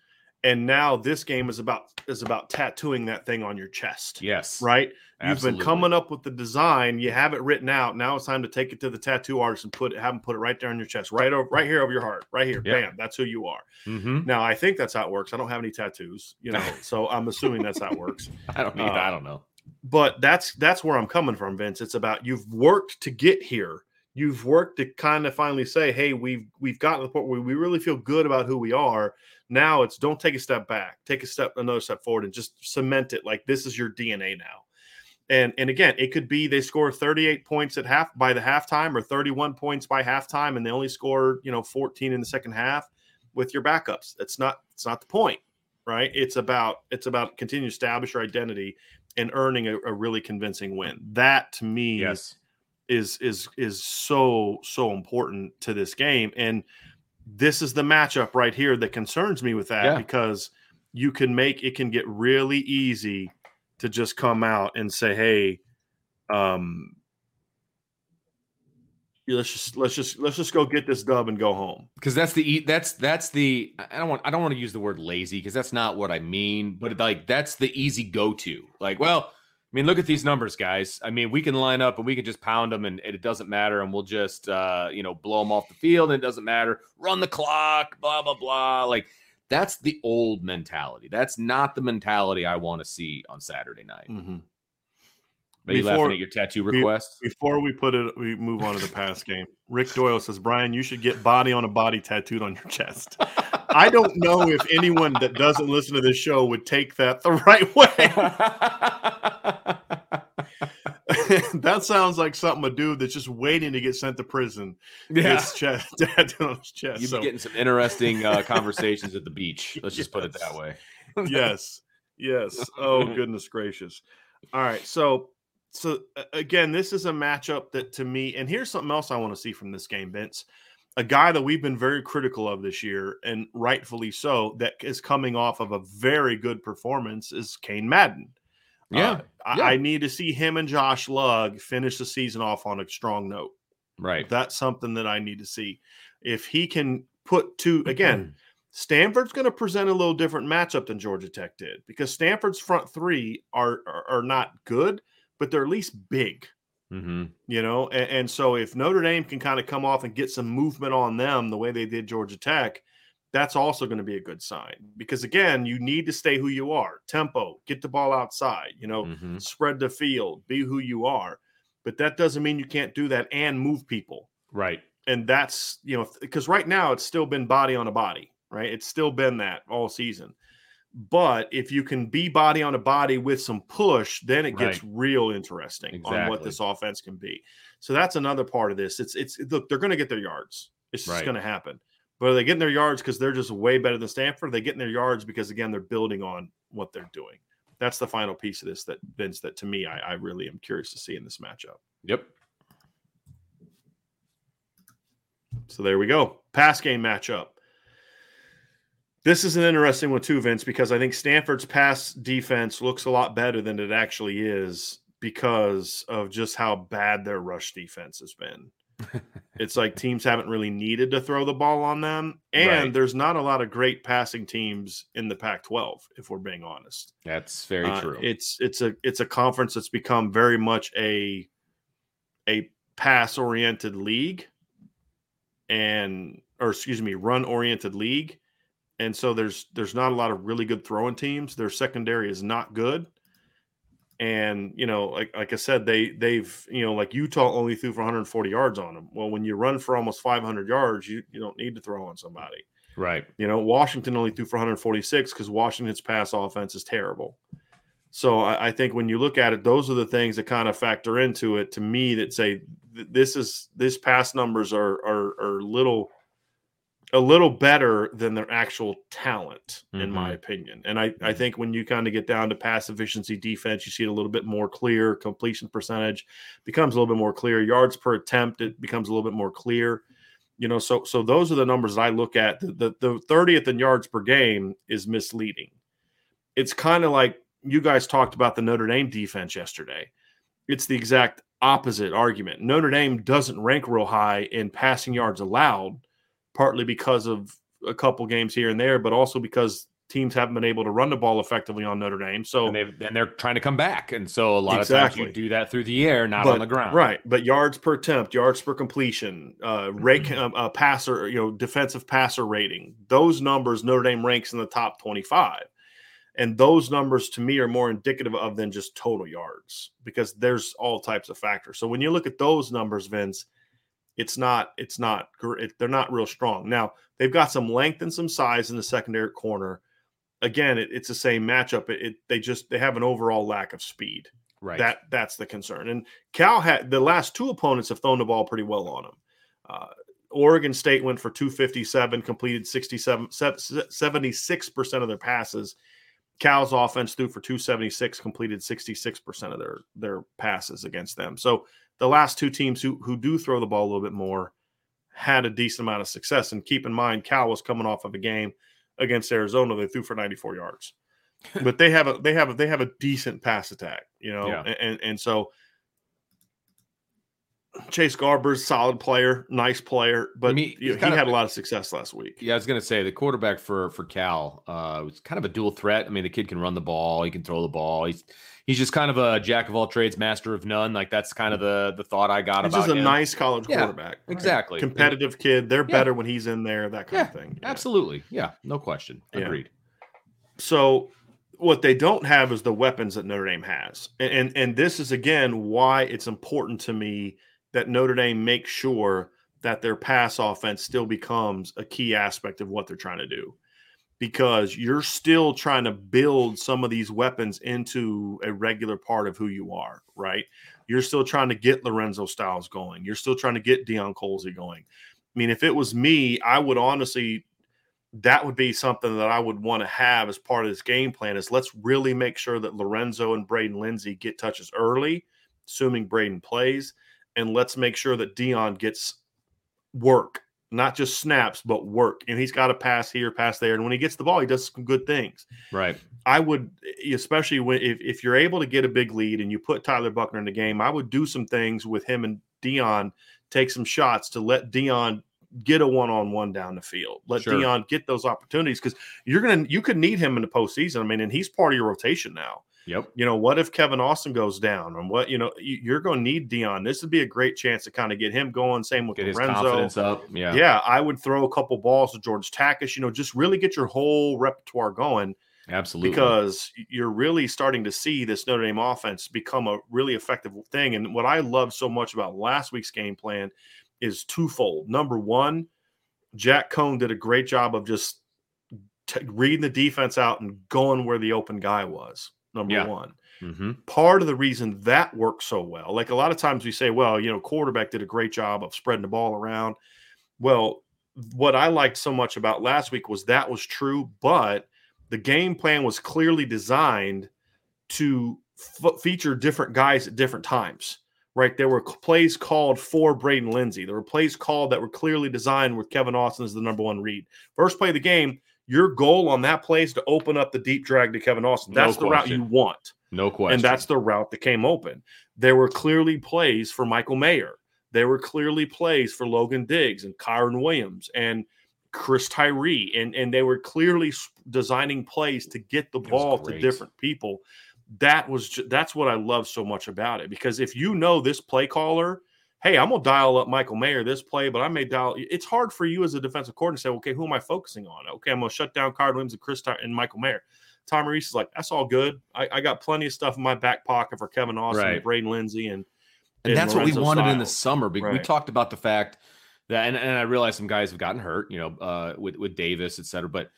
And now this game is about is about tattooing that thing on your chest. yes. Right? You've been coming up with the design, you have it written out. Now it's time to take it to the tattoo artist and put it, have them put it right there on your chest, right over right here over your heart, right here. Yeah. Bam, that's who you are. Mhm. Now I think that's how it works. I don't have any tattoos, you know, so I'm assuming that's how it works. I don't need Uh, I don't know. but that's that's where I'm coming from, Vince. It's about you've worked to get here. You've worked to kind of finally say, "Hey, we've we've gotten to the point where we really feel good about who we are." Now it's don't take a step back, take a step another step forward, and just cement it like this is your DNA now. And and again, it could be they score 38 points at half by the halftime, or 31 points by halftime, and they only score you know 14 in the second half with your backups. That's not it's not the point, right? It's about it's about continue to establish your identity and earning a, a really convincing win. That to me Yes. is is is so so important to this game. And this is the matchup right here that concerns me with that Yeah. because you can make it can get really easy to just come out and say, hey, um let's just let's just let's just go get this dub and go home. because that's the e- that's that's the I don't want I don't want to use the word lazy because that's not what I mean, but like that's the easy go to. Like, well, I mean, look at these numbers, guys. I mean, we can line up and we can just pound them, and, and it doesn't matter, and we'll just uh, you know blow them off the field, and it doesn't matter. Run the clock, blah blah blah. Like that's the old mentality. That's not the mentality I want to see on Saturday night. Are you Before- laughing at your tattoo request? Before we put it, we move on to the past game. Rick Doyle says, Bryan, you should get body on a body tattooed on your chest. I don't know if anyone that doesn't listen to this show would take that the right way. that sounds like something a dude that's just waiting to get sent to prison. Yeah. His chest, tattooed on his chest. You'd So, be getting some interesting uh, conversations at the beach. Let's just put it that way. yes, yes. Oh goodness gracious! All right, so so again, this is a matchup that to me, and here's something else I want to see from this game, Vince. A guy that we've been very critical of this year, and rightfully so, that is coming off of a very good performance is Cain Madden. Yeah. Uh, I, Yeah. I need to see him and Josh Lugg finish the season off on a strong note. Right. That's something that I need to see. If he can put two again, Stanford's going to present a little different matchup than Georgia Tech did because Stanford's front three are are, are not good, but they're at least big, hmm you know. And, and so if Notre Dame can kind of come off and get some movement on them the way they did Georgia Tech, that's also going to be a good sign because again, you need to stay who you are, tempo, get the ball outside, you know, hmm spread the field, be who you are. But that doesn't mean you can't do that and move people. Right. and that's you know because right now it's still been body on a body right? It's still been that all season. But if you can be body on a body with some push then it gets real interesting on what this offense can be. So that's another part of this. It's it's look they're going to get their yards. It's just going to happen but are they getting their yards because they're just way better than stanford are they getting their yards because again they're building on what they're doing that's the final piece of this that vince that to me i, I really am curious to see in this matchup Yep. So there we go. Pass game matchup. This is an interesting one too, Vince, because I think Stanford's pass defense looks a lot better than it actually is because of just how bad their rush defense has been. It's like teams haven't really needed to throw the ball on them, and Right. there's not a lot of great passing teams in the Pac-12, if we're being honest. That's very Uh, true. It's it's a it's a conference that's become very much a a pass oriented league and or excuse me, run oriented league. And so there's there's not a lot of really good throwing teams. Their secondary is not good. And you know, like like I said, they they've you know like Utah only threw for 140 yards on them. Well, when you run for almost 500 yards, you you don't need to throw on somebody. right. You know, Washington only threw for 146 because Washington's pass offense is terrible. So I, I think when you look at it, those are the things that kind of factor into it to me that say th- this is this pass numbers are are are little a little better than their actual talent, in my opinion. And I, I Mhm. think when you kind of get down to pass efficiency defense, you see it a little bit more clear. Completion percentage becomes a little bit more clear. Yards per attempt, it becomes a little bit more clear you know so so those are the numbers that i look at the the, the 30th in yards per game is misleading it's kind of like you guys talked about the notre dame defense yesterday it's the exact opposite argument notre dame doesn't rank real high in passing yards allowed partly because of a couple games here and there but also because teams haven't been able to run the ball effectively on notre dame so And and they're trying to come back, and so a lot of times Exactly. you do that through the air, not but, on the ground. Right, but yards per attempt, yards per completion, uh, rate, Mhm. um, uh, passer, you know, defensive passer rating. Those numbers Notre Dame ranks in the top twenty-five, and those numbers to me are more indicative of than just total yards because there's all types of factors. So when you look at those numbers, Vince, it's not, it's not, it, they're not real strong. Now they've got some length and some size in the secondary corner. Again, it, it's the same matchup. It, it they just they have an overall lack of speed. Right. That that's the concern. And Cal had the last two opponents have thrown the ball pretty well on them. Uh, Oregon State went for 257, completed 67, 76% of their passes. Cal's offense threw for 276, completed 66% of their their passes against them. So the last two teams who who do throw the ball a little bit more had a decent amount of success. And keep in mind, Cal was coming off of a game against Arizona. They threw for 94 yards. but they have a they have a they have a decent pass attack, you know, Yeah. and, and so Chase Garbers solid player, nice player, but I mean, you know, he kind of- had a lot of success last week. Yeah, I was gonna say the quarterback for for Cal uh, was kind of a dual threat. I mean, the kid can run the ball, he can throw the ball. He's he's just kind of a jack of all trades, master of none. Like that's kind of the the thought I got He's about just a him. nice college Yeah, quarterback, right? exactly. Competitive kid. They're Yeah. better when he's in there. That kind of thing. Yeah. Absolutely, yeah, no question. Yeah. Agreed. So what they don't have is the weapons that Notre Dame has. And, and and this is again why it's important to me that Notre Dame makes sure that their pass offense still becomes a key aspect of what they're trying to do. Because you're still trying to build some of these weapons into a regular part of who you are, right? You're still trying to get Lorenzo Styles going. You're still trying to get Deion Colzie going. I mean, if it was me, I would honestly that would be something that I would want to have as part of this game plan is let's really make sure that Lorenzo and Braden Lenzy get touches early, assuming Braden plays, and let's make sure that Deion gets work not just snaps, but work. And he's got to pass here, pass there. And when he gets the ball, he does some good things. Right. I would, especially when if, if you're able to get a big lead and you put Tyler Buchner in the game, I would do some things with him and Deion, take some shots to let Deion get a one-on-one down the field. Let sure. Deion get those opportunities because you're gonna you could need him in the postseason. I mean, and he's part of your rotation now. Yep. You know, what if Kevin Austin goes down? And what, you know, you're going to need Deion. This would be a great chance to kind of get him going. Same with get Lorenzo. confidence up. Yeah. Yeah. I would throw a couple balls to George Takacs, you know, just really get your whole repertoire going. Absolutely. Because you're really starting to see this Notre Dame offense become a really effective thing. And what I love so much about last week's game plan is twofold. Number one, Jack Coan did a great job of just t- reading the defense out and going where the open guy was number yeah. one. Mm-hmm. Part of the reason that works so well, like a lot of times we say, well, you know, quarterback did a great job of spreading the ball around. Well, what I liked so much about last week was that was true, but the game plan was clearly designed to f- feature different guys at different times. Right, there were plays called for Braden Lenzy. There were plays called that were clearly designed with Kevin Austin as the number one read. First play of the game, your goal on that play is to open up the deep drag to Kevin Austin. That's no the route you want. No question. And that's the route that came open. There were clearly plays for Michael Mayer. There were clearly plays for Logan Diggs and Kyren Williams and Chris Tyree. And, and they were clearly designing plays to get the ball to different people. That was that's what I love so much about it. Because if you know this play caller hey, I'm gonna dial up Michael Mayer this play, but I may dial. It's hard for you as a defensive coordinator to say, okay, who am I focusing on? Okay, I'm gonna shut down Kyren Williams and Chris Ty- and Michael Mayer. Tom Rees is like, that's all good. I, I, got plenty of stuff in my back pocket for Kevin Austin, right. and Braden Lenzy, and and, and that's Lorenzo what we wanted Styles. in the summer. Because right. we talked about the fact that, and, and I realize some guys have gotten hurt, you know, uh, with with Davis, et cetera. But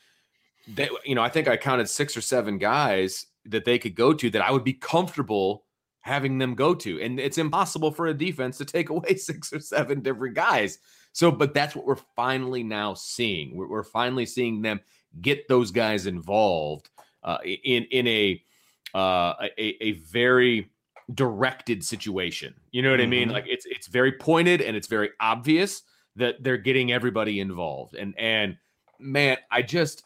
they, you know, I think I counted six or seven guys that they could go to that I would be comfortable having them go to. And it's impossible for a defense to take away six or seven different guys. So, but that's what we're finally now seeing. We're, we're finally seeing them get those guys involved uh, in in a, uh, a a very directed situation. You know what mm-hmm. I mean? Mm-hmm. Like it's it's very pointed and it's very obvious that they're getting everybody involved. And and man, I just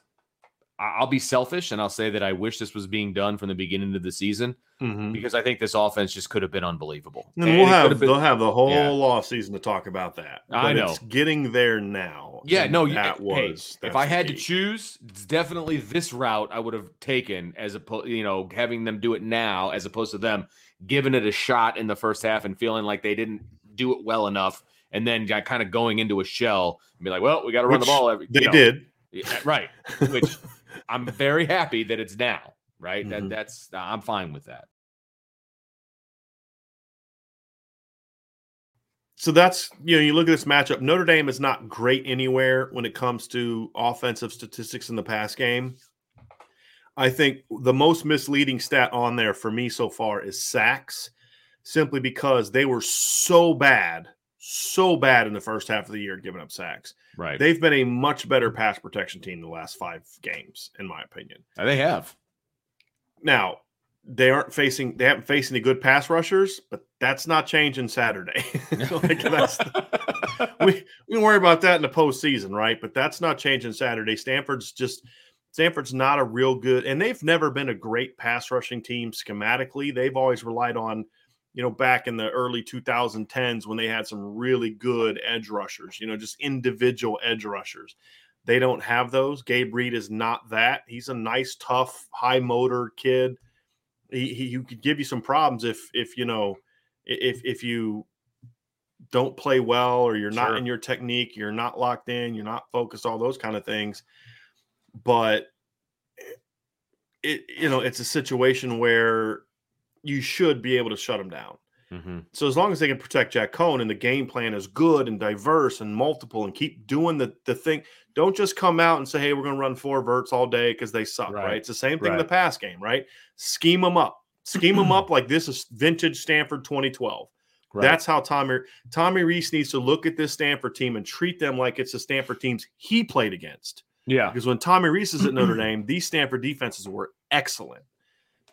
I'll be selfish and I'll say that I wish this was being done from the beginning of the season mm-hmm. because I think this offense just could have been unbelievable. And, and we'll have been, they'll have the whole yeah. off season to talk about that. But I know it's getting there now. Yeah, no, that hey, was. if I had key. to choose, it's definitely this route I would have taken as opposed, you know, having them do it now as opposed to them giving it a shot in the first half and feeling like they didn't do it well enough, and then kind of going into a shell and be like, well, we got to run the ball. Every, they know. did. right. Which I'm very happy that it's now, right? Mm-hmm. That that's I'm fine with that. So that's you know you look at this matchup. Notre Dame is not great anywhere when it comes to offensive statistics in the pass game. I think the most misleading stat on there for me so far is sacks, simply because they were so bad, so bad in the first half of the year giving up sacks. Right. They've been a much better pass protection team the last five games, in my opinion. Uh, they have. Now, they aren't facing they haven't faced any good pass rushers, but that's not changing Saturday. like that's the, we we worry about that in the postseason, right? But that's not changing Saturday. Stanford's just Stanford's not a real good, and they've never been a great pass rushing team schematically. They've always relied on you know, back in the early 2010s when they had some really good edge rushers, you know, just individual edge rushers. They don't have those. Gabe Reid is not that. He's a nice, tough, high motor kid. He, he, he could give you some problems if if you know if if you don't play well or you're not sure. in your technique, you're not locked in, you're not focused, all those kind of things. But eh, it you know, it's a situation where you should be able to shut them down. Mm-hmm. So as long as they can protect Jack Coan and the game plan is good and diverse and multiple and keep doing the the thing, don't just come out and say, "Hey, we're going to run four verts all day because they suck." Right. Right. It's the same thing in the Right. pass game, right? Scheme them up, scheme them up like this is vintage Stanford 2012. Right. That's how Tommy Tommy Rees needs to look at this Stanford team and treat them like it's the Stanford teams he played against. yeah. Because when Tommy Rees is at Notre Dame, these Stanford defenses were excellent.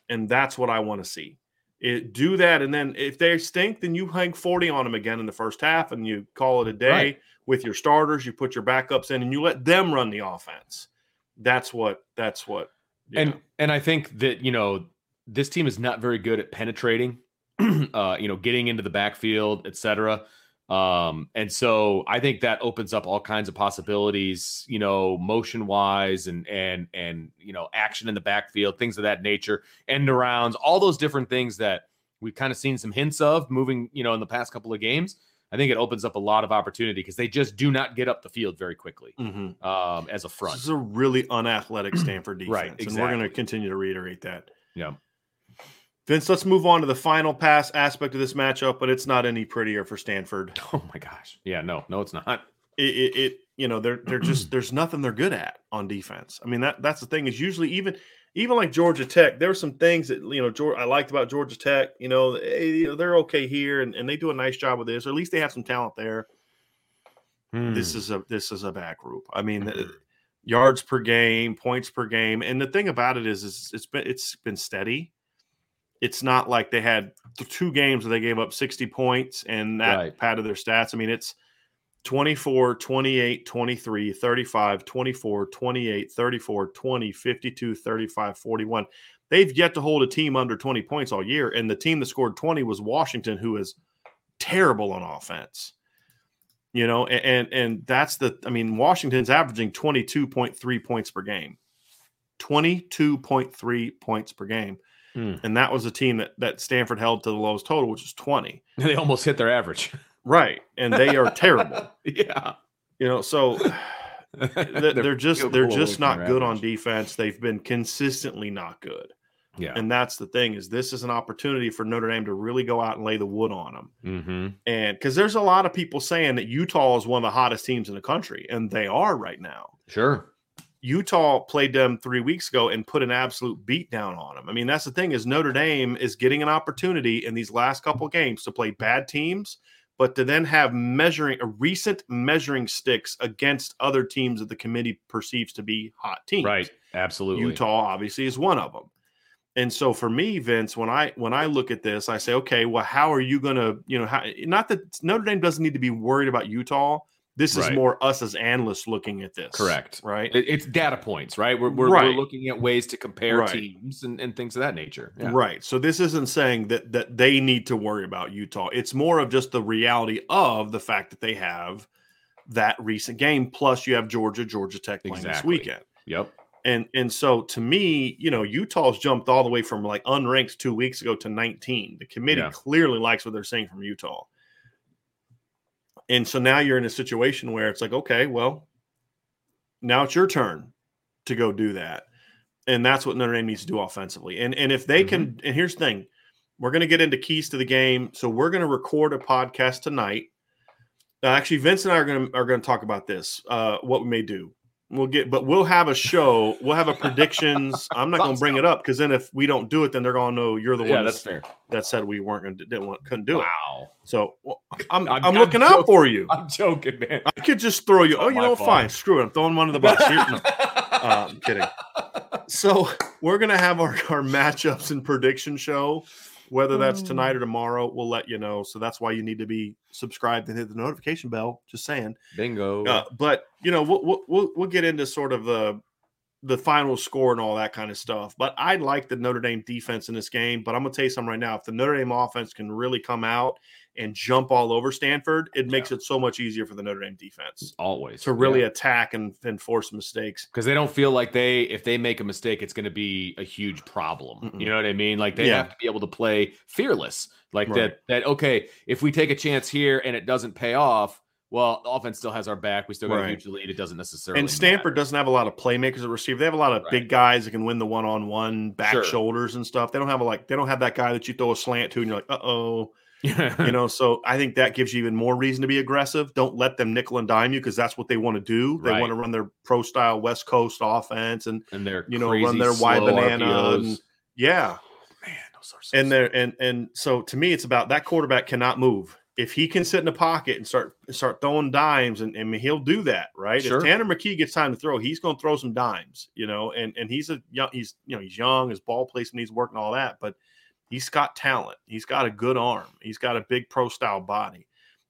And that's what I want to see. It, do that. And then if they stink, then you hang 40 on them again in the first half and you call it a day Right. with your starters. You put your backups in and you let them run the offense. That's what, that's what. And and I think that you know this team is not very good at penetrating, uh, you know, getting into the backfield, et cetera. Um, and so I think that opens up all kinds of possibilities, you know, motion wise and and and you know, action in the backfield, things of that nature, end arounds, all those different things that we've kind of seen some hints of moving, you know, in the past couple of games. I think it opens up a lot of opportunity because they just do not get up the field very quickly Mhm. um, as a front. this is a really unathletic Stanford defense. Right, And we're going to continue to reiterate that. Yeah. Vince, let's move on to the final pass aspect of this matchup, but it's not any prettier for Stanford. Oh my gosh. Yeah, no, no, it's not. it, it, it you know they're they're just there's nothing they're good at on defense. I mean that that's the thing is usually even even like Georgia Tech, there were some things that you know Georgia, I liked about Georgia Tech. You know, they, you know, they're okay here and, and they do a nice job with this, or at least they have some talent there. This Hmm. is a this is a bad group. I mean, Mhm. yards per game, points per game, and the thing about it is, is it's been it's been steady. It's not like they had two games where they gave up 60 points and that Right. padded their stats. I mean, it's 24, 28, 23, 35, 24, 28, 34, 20, 52, 35, 41. They've yet to hold a team under 20 points all year. And the team that scored 20 was Washington, who is terrible on offense. You know, a- and and that's the I mean, Washington's averaging 22.3 points per game. 22.3 points per game. Hmm. And that was a team that that Stanford held to the lowest total, which is 20. They almost hit their average. Right. And they are terrible. yeah. You know, so they're, they're just they're just not good on defense. They've been consistently not good. Yeah. And that's the thing is this is an opportunity for Notre Dame to really go out and lay the wood on them. mm-hmm. And because there's a lot of people saying that Utah is one of the hottest teams in the country, and they are right now. Sure. Utah played them three weeks ago and put an absolute beat down on them. I mean, that's the thing is Notre Dame is getting an opportunity in these last couple of games to play bad teams, but to then have measuring a recent measuring sticks against other teams that the committee perceives to be hot teams. Right. Absolutely. Utah obviously is one of them. And so for me, Vince, when I when I look at this, I say, okay, well, how are you going to, you know, how, not that Notre Dame doesn't need to be worried about Utah. This is more us as analysts looking at this. Correct. Right. It- it's data points, right? We're, we're, Right. we're looking at ways to compare Right. teams and, and things of that nature. Yeah. Right. So this isn't saying that that they need to worry about Utah. It's more of just the reality of the fact that they have that recent game. Plus, you have Georgia, Georgia Tech playing this weekend. Yep. And and so to me, you know, Utah's jumped all the way from like unranked two weeks ago to 19. The committee Yeah. clearly likes what they're saying from Utah. And so now you're in a situation where it's like, okay, well, now it's your turn to go do that. And that's what Notre Dame needs to do offensively. And and if they can, and here's the thing, we're going to get into keys to the game. So we're going to record a podcast tonight. Uh, actually, Vince and I are going to are going to talk about this. Uh, what we may do. We'll get, but we'll have a show. We'll have a predictions. I'm not going to bring it up because then if we don't do it, then they're going to know you're the Yeah, one that's fair. that said we weren't going to didn't want couldn't do it. Wow. So well, I'm, I'm- I'm, looking out for you. I'm joking, man. I could just throw you. Oh, you know, fault. fine. Screw it. I'm throwing one of the bus here. No, uh, I'm kidding. So we're gonna have our, our matchups and prediction show. Whether that's tonight or tomorrow, we'll let you know. So that's why you need to be subscribed and hit the notification bell. Just saying. Bingo. Uh, but you know, we'll, we'll- we'll we'll get into sort of the the final score and all that kind of stuff. But I like the Notre Dame defense in this game. But I'm gonna tell you something right now. If the Notre Dame offense can really come out and jump all over Stanford, it makes it so much easier for the Notre Dame defense Always. to really attack and, and force mistakes. because they don't feel like they if they make a mistake it's going to be a huge problem Mm-mm. you know what i mean like they Yeah. have to be able to play fearless like Right. that that okay if we take a chance here and it doesn't pay off well the offense still has our back we still got Right. a huge lead it doesn't necessarily And Stanford doesn't have a lot of playmakers at receiver. They have a lot of Right. big guys that can win the one on one back Sure. shoulders and stuff. They don't have a like they don't have that guy that you throw a slant to and you're like, uh oh. you know, so I think that gives you even more reason to be aggressive. Don't let them nickel and dime you because that's what they want to do. They Right. want to run their pro style West Coast offense and and they're you know crazy, run their slow banana. And, yeah, Man, those are so and there and and so to me, it's about that quarterback cannot move. If he can sit in the pocket and start start throwing dimes, and, and he'll do that, right? Sure. If Tanner McKee gets time to throw, he's going to throw some dimes, you know. And and he's a young, he's you know he's young, his ball placement needs work and all that, but he's got talent. He's got a good arm. He's got a big pro style body.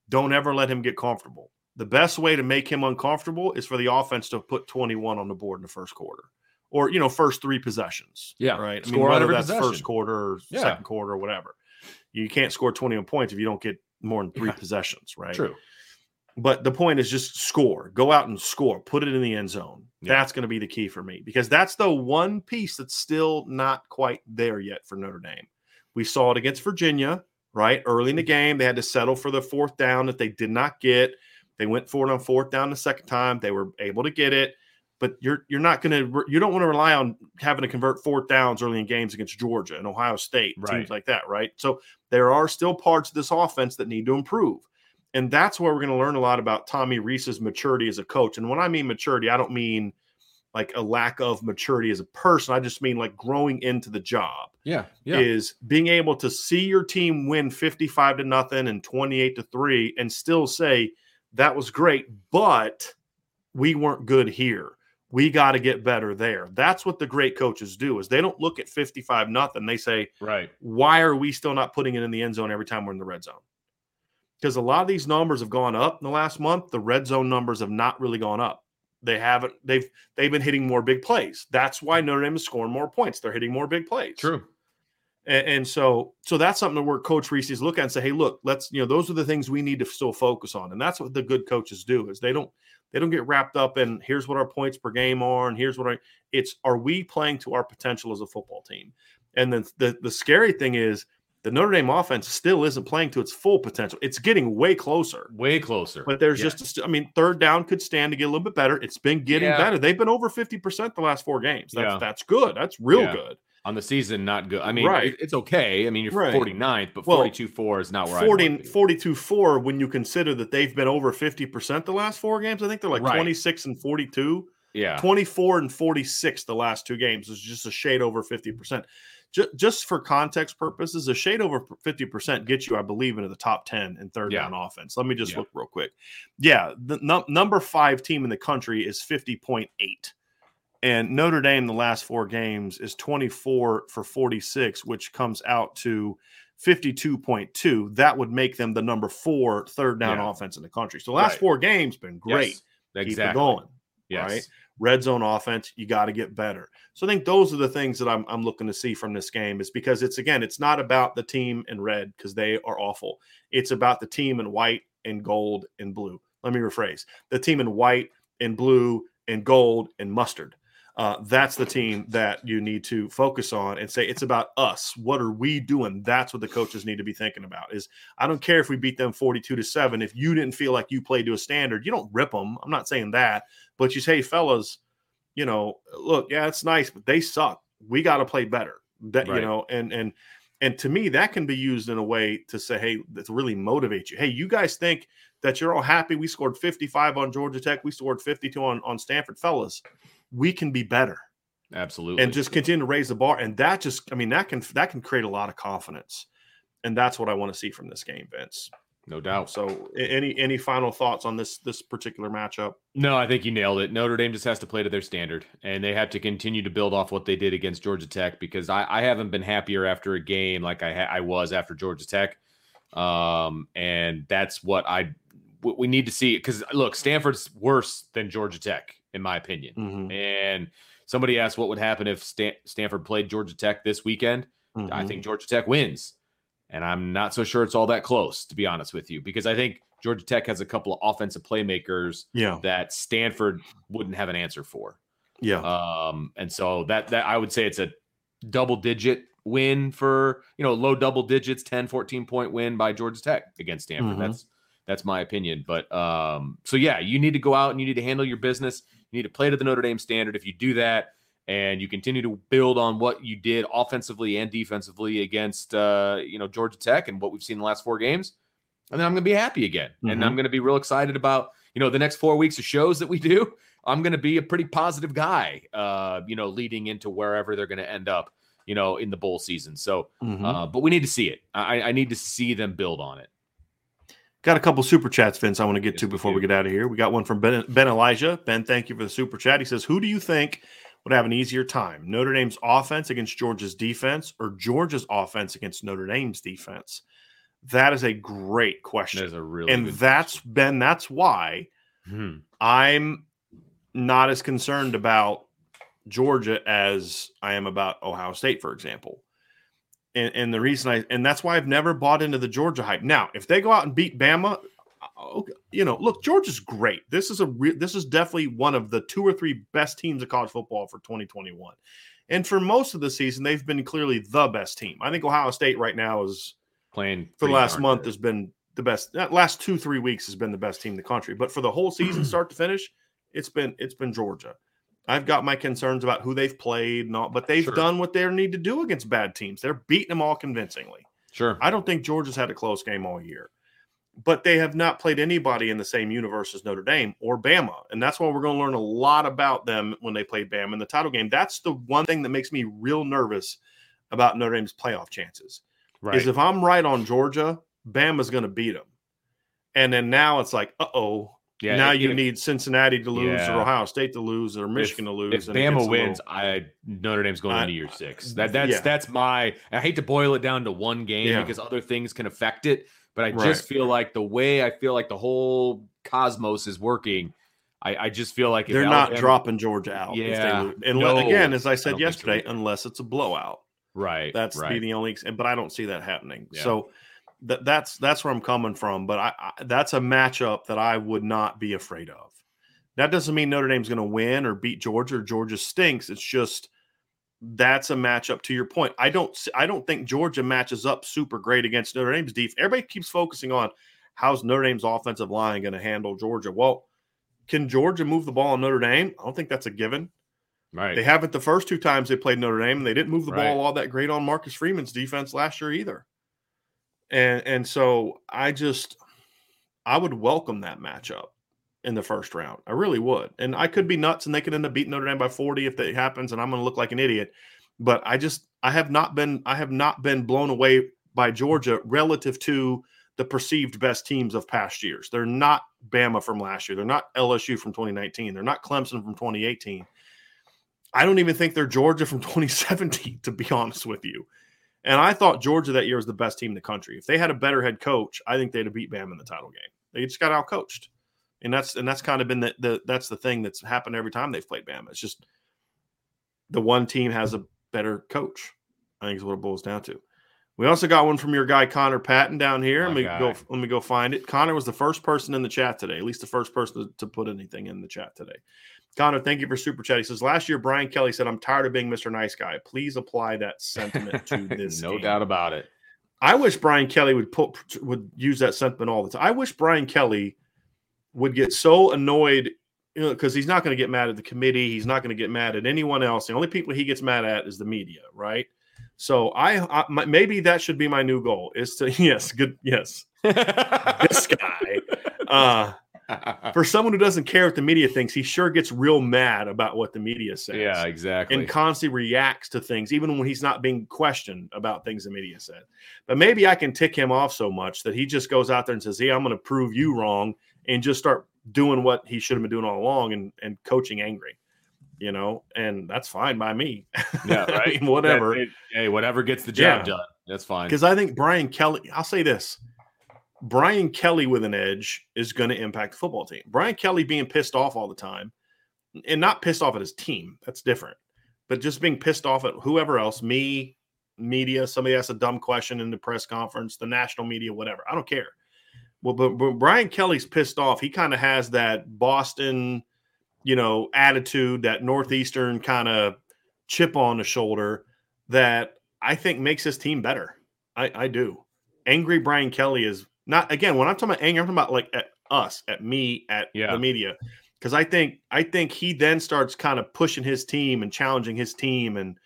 Don't ever let him get comfortable. The best way to make him uncomfortable is for the offense to put 21 on the board in the first quarter. Or, you know, first three possessions. Yeah, Right. I mean, score whether that's possession. first quarter or Yeah. second quarter or whatever. You can't score 21 points if you don't get more than three Yeah. possessions, right? true. But the point is just score. Go out and score. Put it in the end zone. Yeah. That's going to be the key for me because that's the one piece that's still not quite there yet for Notre Dame. We saw it against Virginia, right? Early in the mm-hmm. game, they had to settle for the fourth down that they did not get. They went for it on fourth down the second time. They were able to get it, but you're you're not going to you don't want to rely on having to convert fourth downs early in games against Georgia and Ohio State Right. teams like that, right? So there are still parts of this offense that need to improve. And that's where we're going to learn a lot about Tommy Rees's maturity as a coach. And when I mean maturity, I don't mean like a lack of maturity as a person. I just mean like growing into the job Yeah, yeah, is being able to see your team win 55 to nothing and 28 to 3 and still say that was great, but we weren't good here. We got to get better there. That's what the great coaches do is they don't look at 55 nothing. They say, right. why are we still not putting it in the end zone every time we're in the red zone? Because a lot of these numbers have gone up in the last month. The red zone numbers have not really gone up. They haven't. They've they've been hitting more big plays. That's why Notre Dame is scoring more points. They're hitting more big plays. True. And, and so so that's something where Coach Rees is look at and say, hey, look, let's you know those are the things we need to still focus on. And that's what the good coaches do is they don't they don't get wrapped up in here's what our points per game are and here's what I it's are we playing to our potential as a football team? And then the the scary thing is the Notre Dame offense still isn't playing to its full potential. It's getting way closer. Way closer. But there's Yeah. just, a st- I mean, third down could stand to get a little bit better. It's been getting Yeah. better. They've been over 50% the last four games. That's, Yeah. that's good. That's real Yeah. good. on the season, not good. I mean, Right. it's okay. I mean, you're Right. 49th, but Well, 42-4 is not where I 40, want to 42 4 when you consider that they've been over 50% the last four games. I think they're like Right. 26 and 42. Yeah. 24 and 46 the last two games is just a shade over 50%. Just, just for context purposes, a shade over 50% gets you, I believe, into the top 10 in third Yeah. down offense. Let me just Yeah. look real quick. Yeah, the num- number five team in the country is 50.8. And Notre Dame, the last four games, is 24 for 46, which comes out to 52.2. That would make them the number four third down Yeah. offense in the country. So the last Right. four games been great. Yes. Keep it going Yes. right? Red zone offense, you got to get better. So I think those are the things that I'm, I'm looking to see from this game is because it's again, it's not about the team in red because they are awful. It's about the team in white and gold and blue. Let me rephrase the team in white and blue and gold and mustard. Uh, that's the team that you need to focus on and say it's about us. What are we doing? That's what the coaches need to be thinking about. Is I don't care if we beat them forty-two to seven. If you didn't feel like you played to a standard, you don't rip them. I'm not saying that, but you say, fellas, you know, look, yeah, it's nice, but they suck. We got to play better. That you know, and and and to me, that can be used in a way to say, hey, to really motivate you. Hey, you guys think that you're all happy? We scored 55 on Georgia Tech. We scored 52 on on Stanford, fellas. We can be better Absolutely. and just continue to raise the bar. And that just, I mean, that can that can create a lot of confidence. And that's what I want to see from this game, Vince. no doubt. So, any any final thoughts on this this particular matchup? No, I think you nailed it. Notre Dame just has to play to their standard, and they have to continue to build off what they did against Georgia Tech. Because I, I haven't been happier after a game like I ha- I was after Georgia Tech, um, and that's what I what we need to see. Because look, Stanford's worse than Georgia Tech in my opinion. Mhm, And somebody asked what would happen if Stan- Stanford played Georgia Tech this weekend. I mhm. think Georgia Tech wins. And I'm not so sure it's all that close, to be honest with you, because I think Georgia Tech has a couple of offensive playmakers yeah, that Stanford wouldn't have an answer for. yeah, Um, and so that that I would say it's a double digit win for, you know, low double digits, 10, 14 point win by Georgia Tech against Stanford. Mhm. That's that's my opinion. But um, so yeah, you need to go out and you need to handle your business. You need to play to the Notre Dame standard. If you do that and you continue to build on what you did offensively and defensively against uh, you know Georgia Tech and what we've seen in the last four games, and then I'm going to be happy again, mm-hmm. and I'm going to be real excited about you know the next four weeks of shows that we do. I'm going to be a pretty positive guy, uh, you know, leading into wherever they're going to end up, you know, in the bowl season. So, mm-hmm. uh, but we need to see it. I, I need to see them build on it. Got a couple super chats, Vince, I want to get yes, to before we, get out of here. We got one from Ben, ben Elijah. Ben, thank you for the super chat. He says, Who do you think would have an easier time? Notre Dame's offense against Georgia's defense or Georgia's offense against Notre Dame's defense? That is a great question. That is a really and that's question. Ben, that's why hmm. I'm not as concerned about Georgia as I am about Ohio State, for example. And, and, the reason I and that's why I've never bought into the Georgia hype. Now, if they go out and beat Bama, uh, you know, look, Georgia's great. This is a re- this is definitely one of the two or three best teams of college football for 2021. And for most of the season, they've been clearly the best team. I think Ohio State right now is playing for the last month good. has been the best. Last two three weeks has been the best team in the country. But for the whole season, start to finish, it's been it's been Georgia. I've got my concerns about who they've played, not, but they've sure. done what they need to do against bad teams. They're beating them all convincingly. Sure. I don't think Georgia's had a close game all year, but they have not played anybody in the same universe as Notre Dame or Bama. And that's why we're going to learn a lot about them when they play Bama in the title game. That's the one thing that makes me real nervous about Notre Dame's playoff chances. Right. Is if I'm right on Georgia, Bama's going to beat them. And then now it's like, uh oh, yeah, now you need Cincinnati to lose yeah. or Ohio State to lose or Michigan if, to lose. If Bama wins, little, I Notre Dame's going I, into year six. That that's yeah. that's my. I hate to boil it down to one game because other things can affect it. But I just feel like the way I feel like the whole cosmos is working. I, I just feel like they're Alabama, not dropping Georgia out. Yeah, and no, again, as I said I yesterday, unless it's a blowout, right? That's right. be the only. But I don't see that happening. So that that's that's where I'm coming from. But I, I, that's a matchup that I would not be afraid of. That doesn't mean Notre Dame's going to win or beat Georgia or Georgia stinks. It's just that's a matchup. To your point, I don't I don't think Georgia matches up super great against Notre Dame's defense. Everybody keeps focusing on how's Notre Dame's offensive line going to handle Georgia. Well, can Georgia move the ball on Notre Dame? I don't think that's a given. Right. They haven't the first two times they played Notre Dame, and they didn't move the right. ball all that great on Marcus Freeman's defense last year either. And and so I just I would welcome that matchup in the first round. I really would. And I could be nuts and they could end up beating Notre Dame by 40 if that happens and I'm going to look like an idiot. But I just I have not been I have not been blown away by Georgia relative to the perceived best teams of past years. They're not Bama from last year. They're not LSU from 2019. They're not Clemson from 2018. I don't even think they're Georgia from 2017 to be honest with you. And I thought Georgia that year was the best team in the country. If they had a better head coach, I think they'd have beat Bama in the title game. They just got out coached. And that's and that's kind of been the, the that's the thing that's happened every time they've played Bama. It's just the one team has a better coach. I think is what it boils down to. We also got one from your guy Connor Patton down here. let me guy. go. Let me go find it. Connor was the first person in the chat today, at least the first person to put anything in the chat today. Connor, thank you for super chat. He says last year Brian Kelly said, "I'm tired of being Mr. Nice Guy. Please apply that sentiment to this." no game. doubt about it. I wish Brian Kelly would put would use that sentiment all the time. I wish Brian Kelly would get so annoyed, you know, because he's not going to get mad at the committee. He's not going to get mad at anyone else. The only people he gets mad at is the media, right? So I, I my, maybe that should be my new goal is to yes, good yes, this guy. Uh, for someone who doesn't care what the media thinks, he sure gets real mad about what the media says. Yeah, exactly. And constantly reacts to things, even when he's not being questioned about things the media said. But maybe I can tick him off so much that he just goes out there and says, "Hey, I'm going to prove you wrong," and just start doing what he should have been doing all along and and coaching angry. You know, and that's fine by me. Yeah, right. whatever. It, hey, whatever gets the job yeah. done. That's fine. Because I think Brian Kelly. I'll say this Brian Kelly with an edge is going to impact the football team. Brian Kelly being pissed off all the time and not pissed off at his team, that's different. But just being pissed off at whoever else, me, media, somebody asks a dumb question in the press conference, the national media, whatever. I don't care. Well, but, but Brian Kelly's pissed off. He kind of has that Boston, you know, attitude, that Northeastern kind of chip on the shoulder that I think makes his team better. I, I do. Angry Brian Kelly is not again when I'm talking about anger, I'm talking about like at us, at me, at yeah. the media. because I think I think he then starts kind of pushing his team and challenging his team and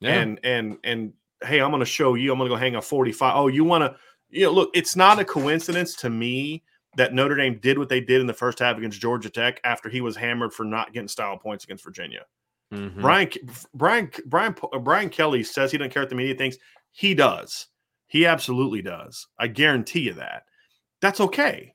yeah. and and and hey, I'm going to show you. I'm going to go hang a 45. Oh, you want to? You know, look, it's not a coincidence to me that Notre Dame did what they did in the first half against Georgia Tech after he was hammered for not getting style points against Virginia. Mm-hmm. Brian Brian Brian Brian Kelly says he doesn't care what the media thinks. He does. He absolutely does. I guarantee you that. That's okay.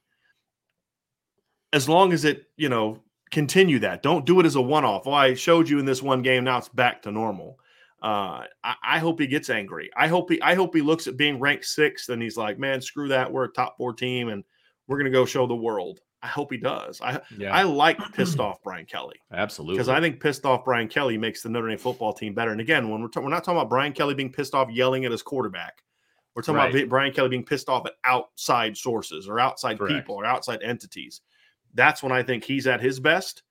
As long as it, you know, continue that. Don't do it as a one-off. Well, I showed you in this one game. Now it's back to normal. Uh, I, I, hope he gets angry. I hope he I hope he looks at being ranked sixth and he's like, man, screw that. We're a top four team and we're gonna go show the world. I hope he does. I yeah. I like pissed off Brian Kelly. Absolutely. Because I think pissed off Brian Kelly makes the Notre Dame football team better. And again, when we're, ta- we're not talking about Brian Kelly being pissed off yelling at his quarterback. We're talking right. about Brian Kelly being pissed off at outside sources or outside Correct. people or outside entities. That's when I think he's at his best.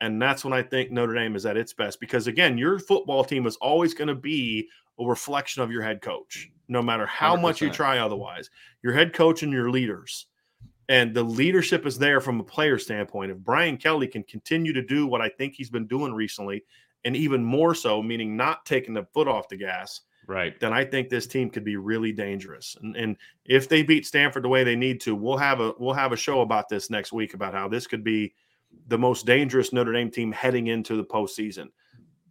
And that's when I think Notre Dame is at its best because, again, your football team is always going to be a reflection of your head coach, no matter how 100%. much you try otherwise. Your head coach and your leaders. And the leadership is there from a player standpoint. If Brian Kelly can continue to do what I think he's been doing recently, and even more so, meaning not taking the foot off the gas, right, then I think this team could be really dangerous. And, and if they beat Stanford the way they need to, we'll have a we'll have a show about this next week about how this could be the most dangerous Notre Dame team heading into the postseason.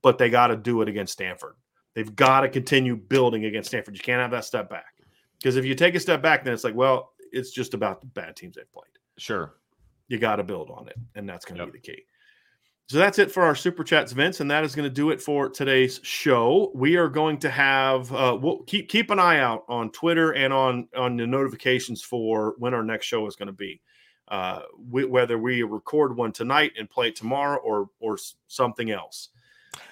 But they got to do it against Stanford. They've got to continue building against Stanford. You can't have that step back. Because if you take a step back, then it's like, well, it's just about the bad teams they've played. Sure. You got to build on it. And that's going to yep. be the key. So that's it for our super chats, Vince, and that is going to do it for today's show. We are going to have uh, we'll keep keep an eye out on Twitter and on on the notifications for when our next show is going to be uh, we, whether we record one tonight and play it tomorrow or or something else.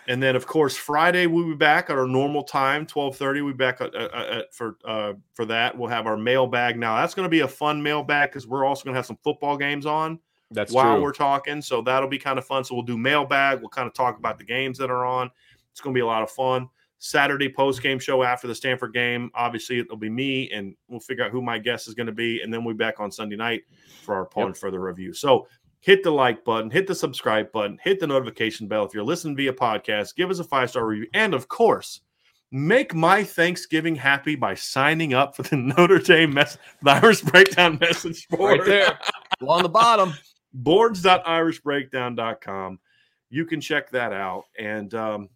And then, of course, Friday we'll be back at our normal time, twelve thirty. We'll be back at, at, at, for uh, for that. We'll have our mailbag. Now that's going to be a fun mailbag because we're also going to have some football games on. That's while true. we're talking, so that'll be kind of fun. So we'll do mailbag. We'll kind of talk about the games that are on. It's going to be a lot of fun. Saturday post game show after the Stanford game. Obviously, it'll be me, and we'll figure out who my guest is going to be, and then we'll be back on Sunday night for our Upon yep. further review. So hit the like button, hit the subscribe button, hit the notification bell if you're listening via podcast. Give us a five star review, and of course, make my Thanksgiving happy by signing up for the Notre Dame mess, the Irish Breakdown message board right there on the bottom. Boards.irishbreakdown.com. You can check that out, and um,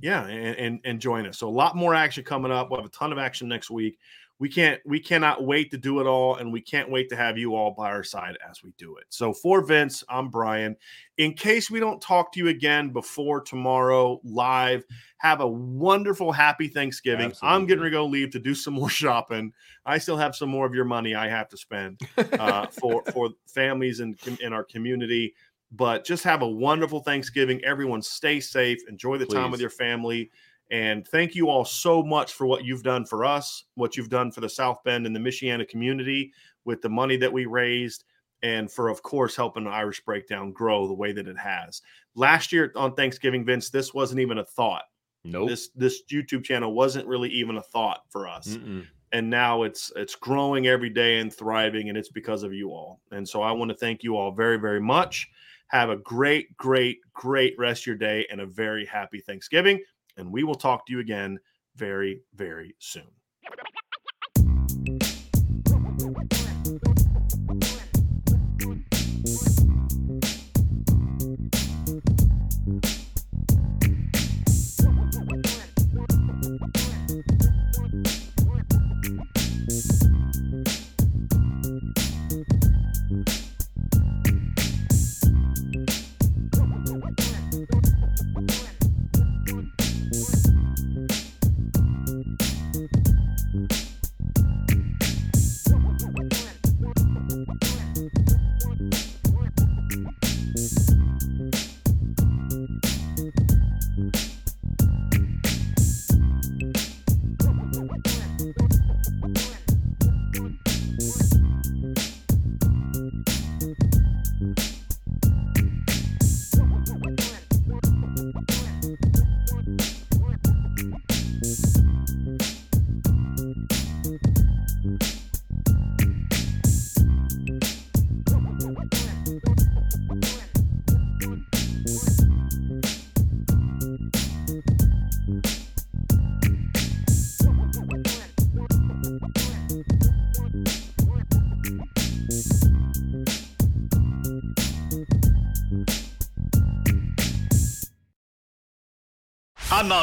yeah, and, and, and join us. So a lot more action coming up. We'll have a ton of action next week. We can't we cannot wait to do it all, and we can't wait to have you all by our side as we do it. So for Vince, I'm Bryan. In case we don't talk to you again before tomorrow live, have a wonderful, happy Thanksgiving. Absolutely. I'm getting to go leave to do some more shopping. I still have some more of your money I have to spend uh, for for families in in our community. But just have a wonderful Thanksgiving. Everyone stay safe. Enjoy the Please. time with your family. And thank you all so much for what you've done for us, what you've done for the South Bend and the Michiana community with the money that we raised, and for, of course, helping the Irish Breakdown grow the way that it has. Last year on Thanksgiving, Vince, this wasn't even a thought. No, nope. this this YouTube channel wasn't really even a thought for us. Mm-mm. And now it's it's growing every day and thriving, and it's because of you all. And so I want to thank you all very, very much. Have a great, great, great rest of your day and a very happy Thanksgiving. And we will talk to you again very, very soon.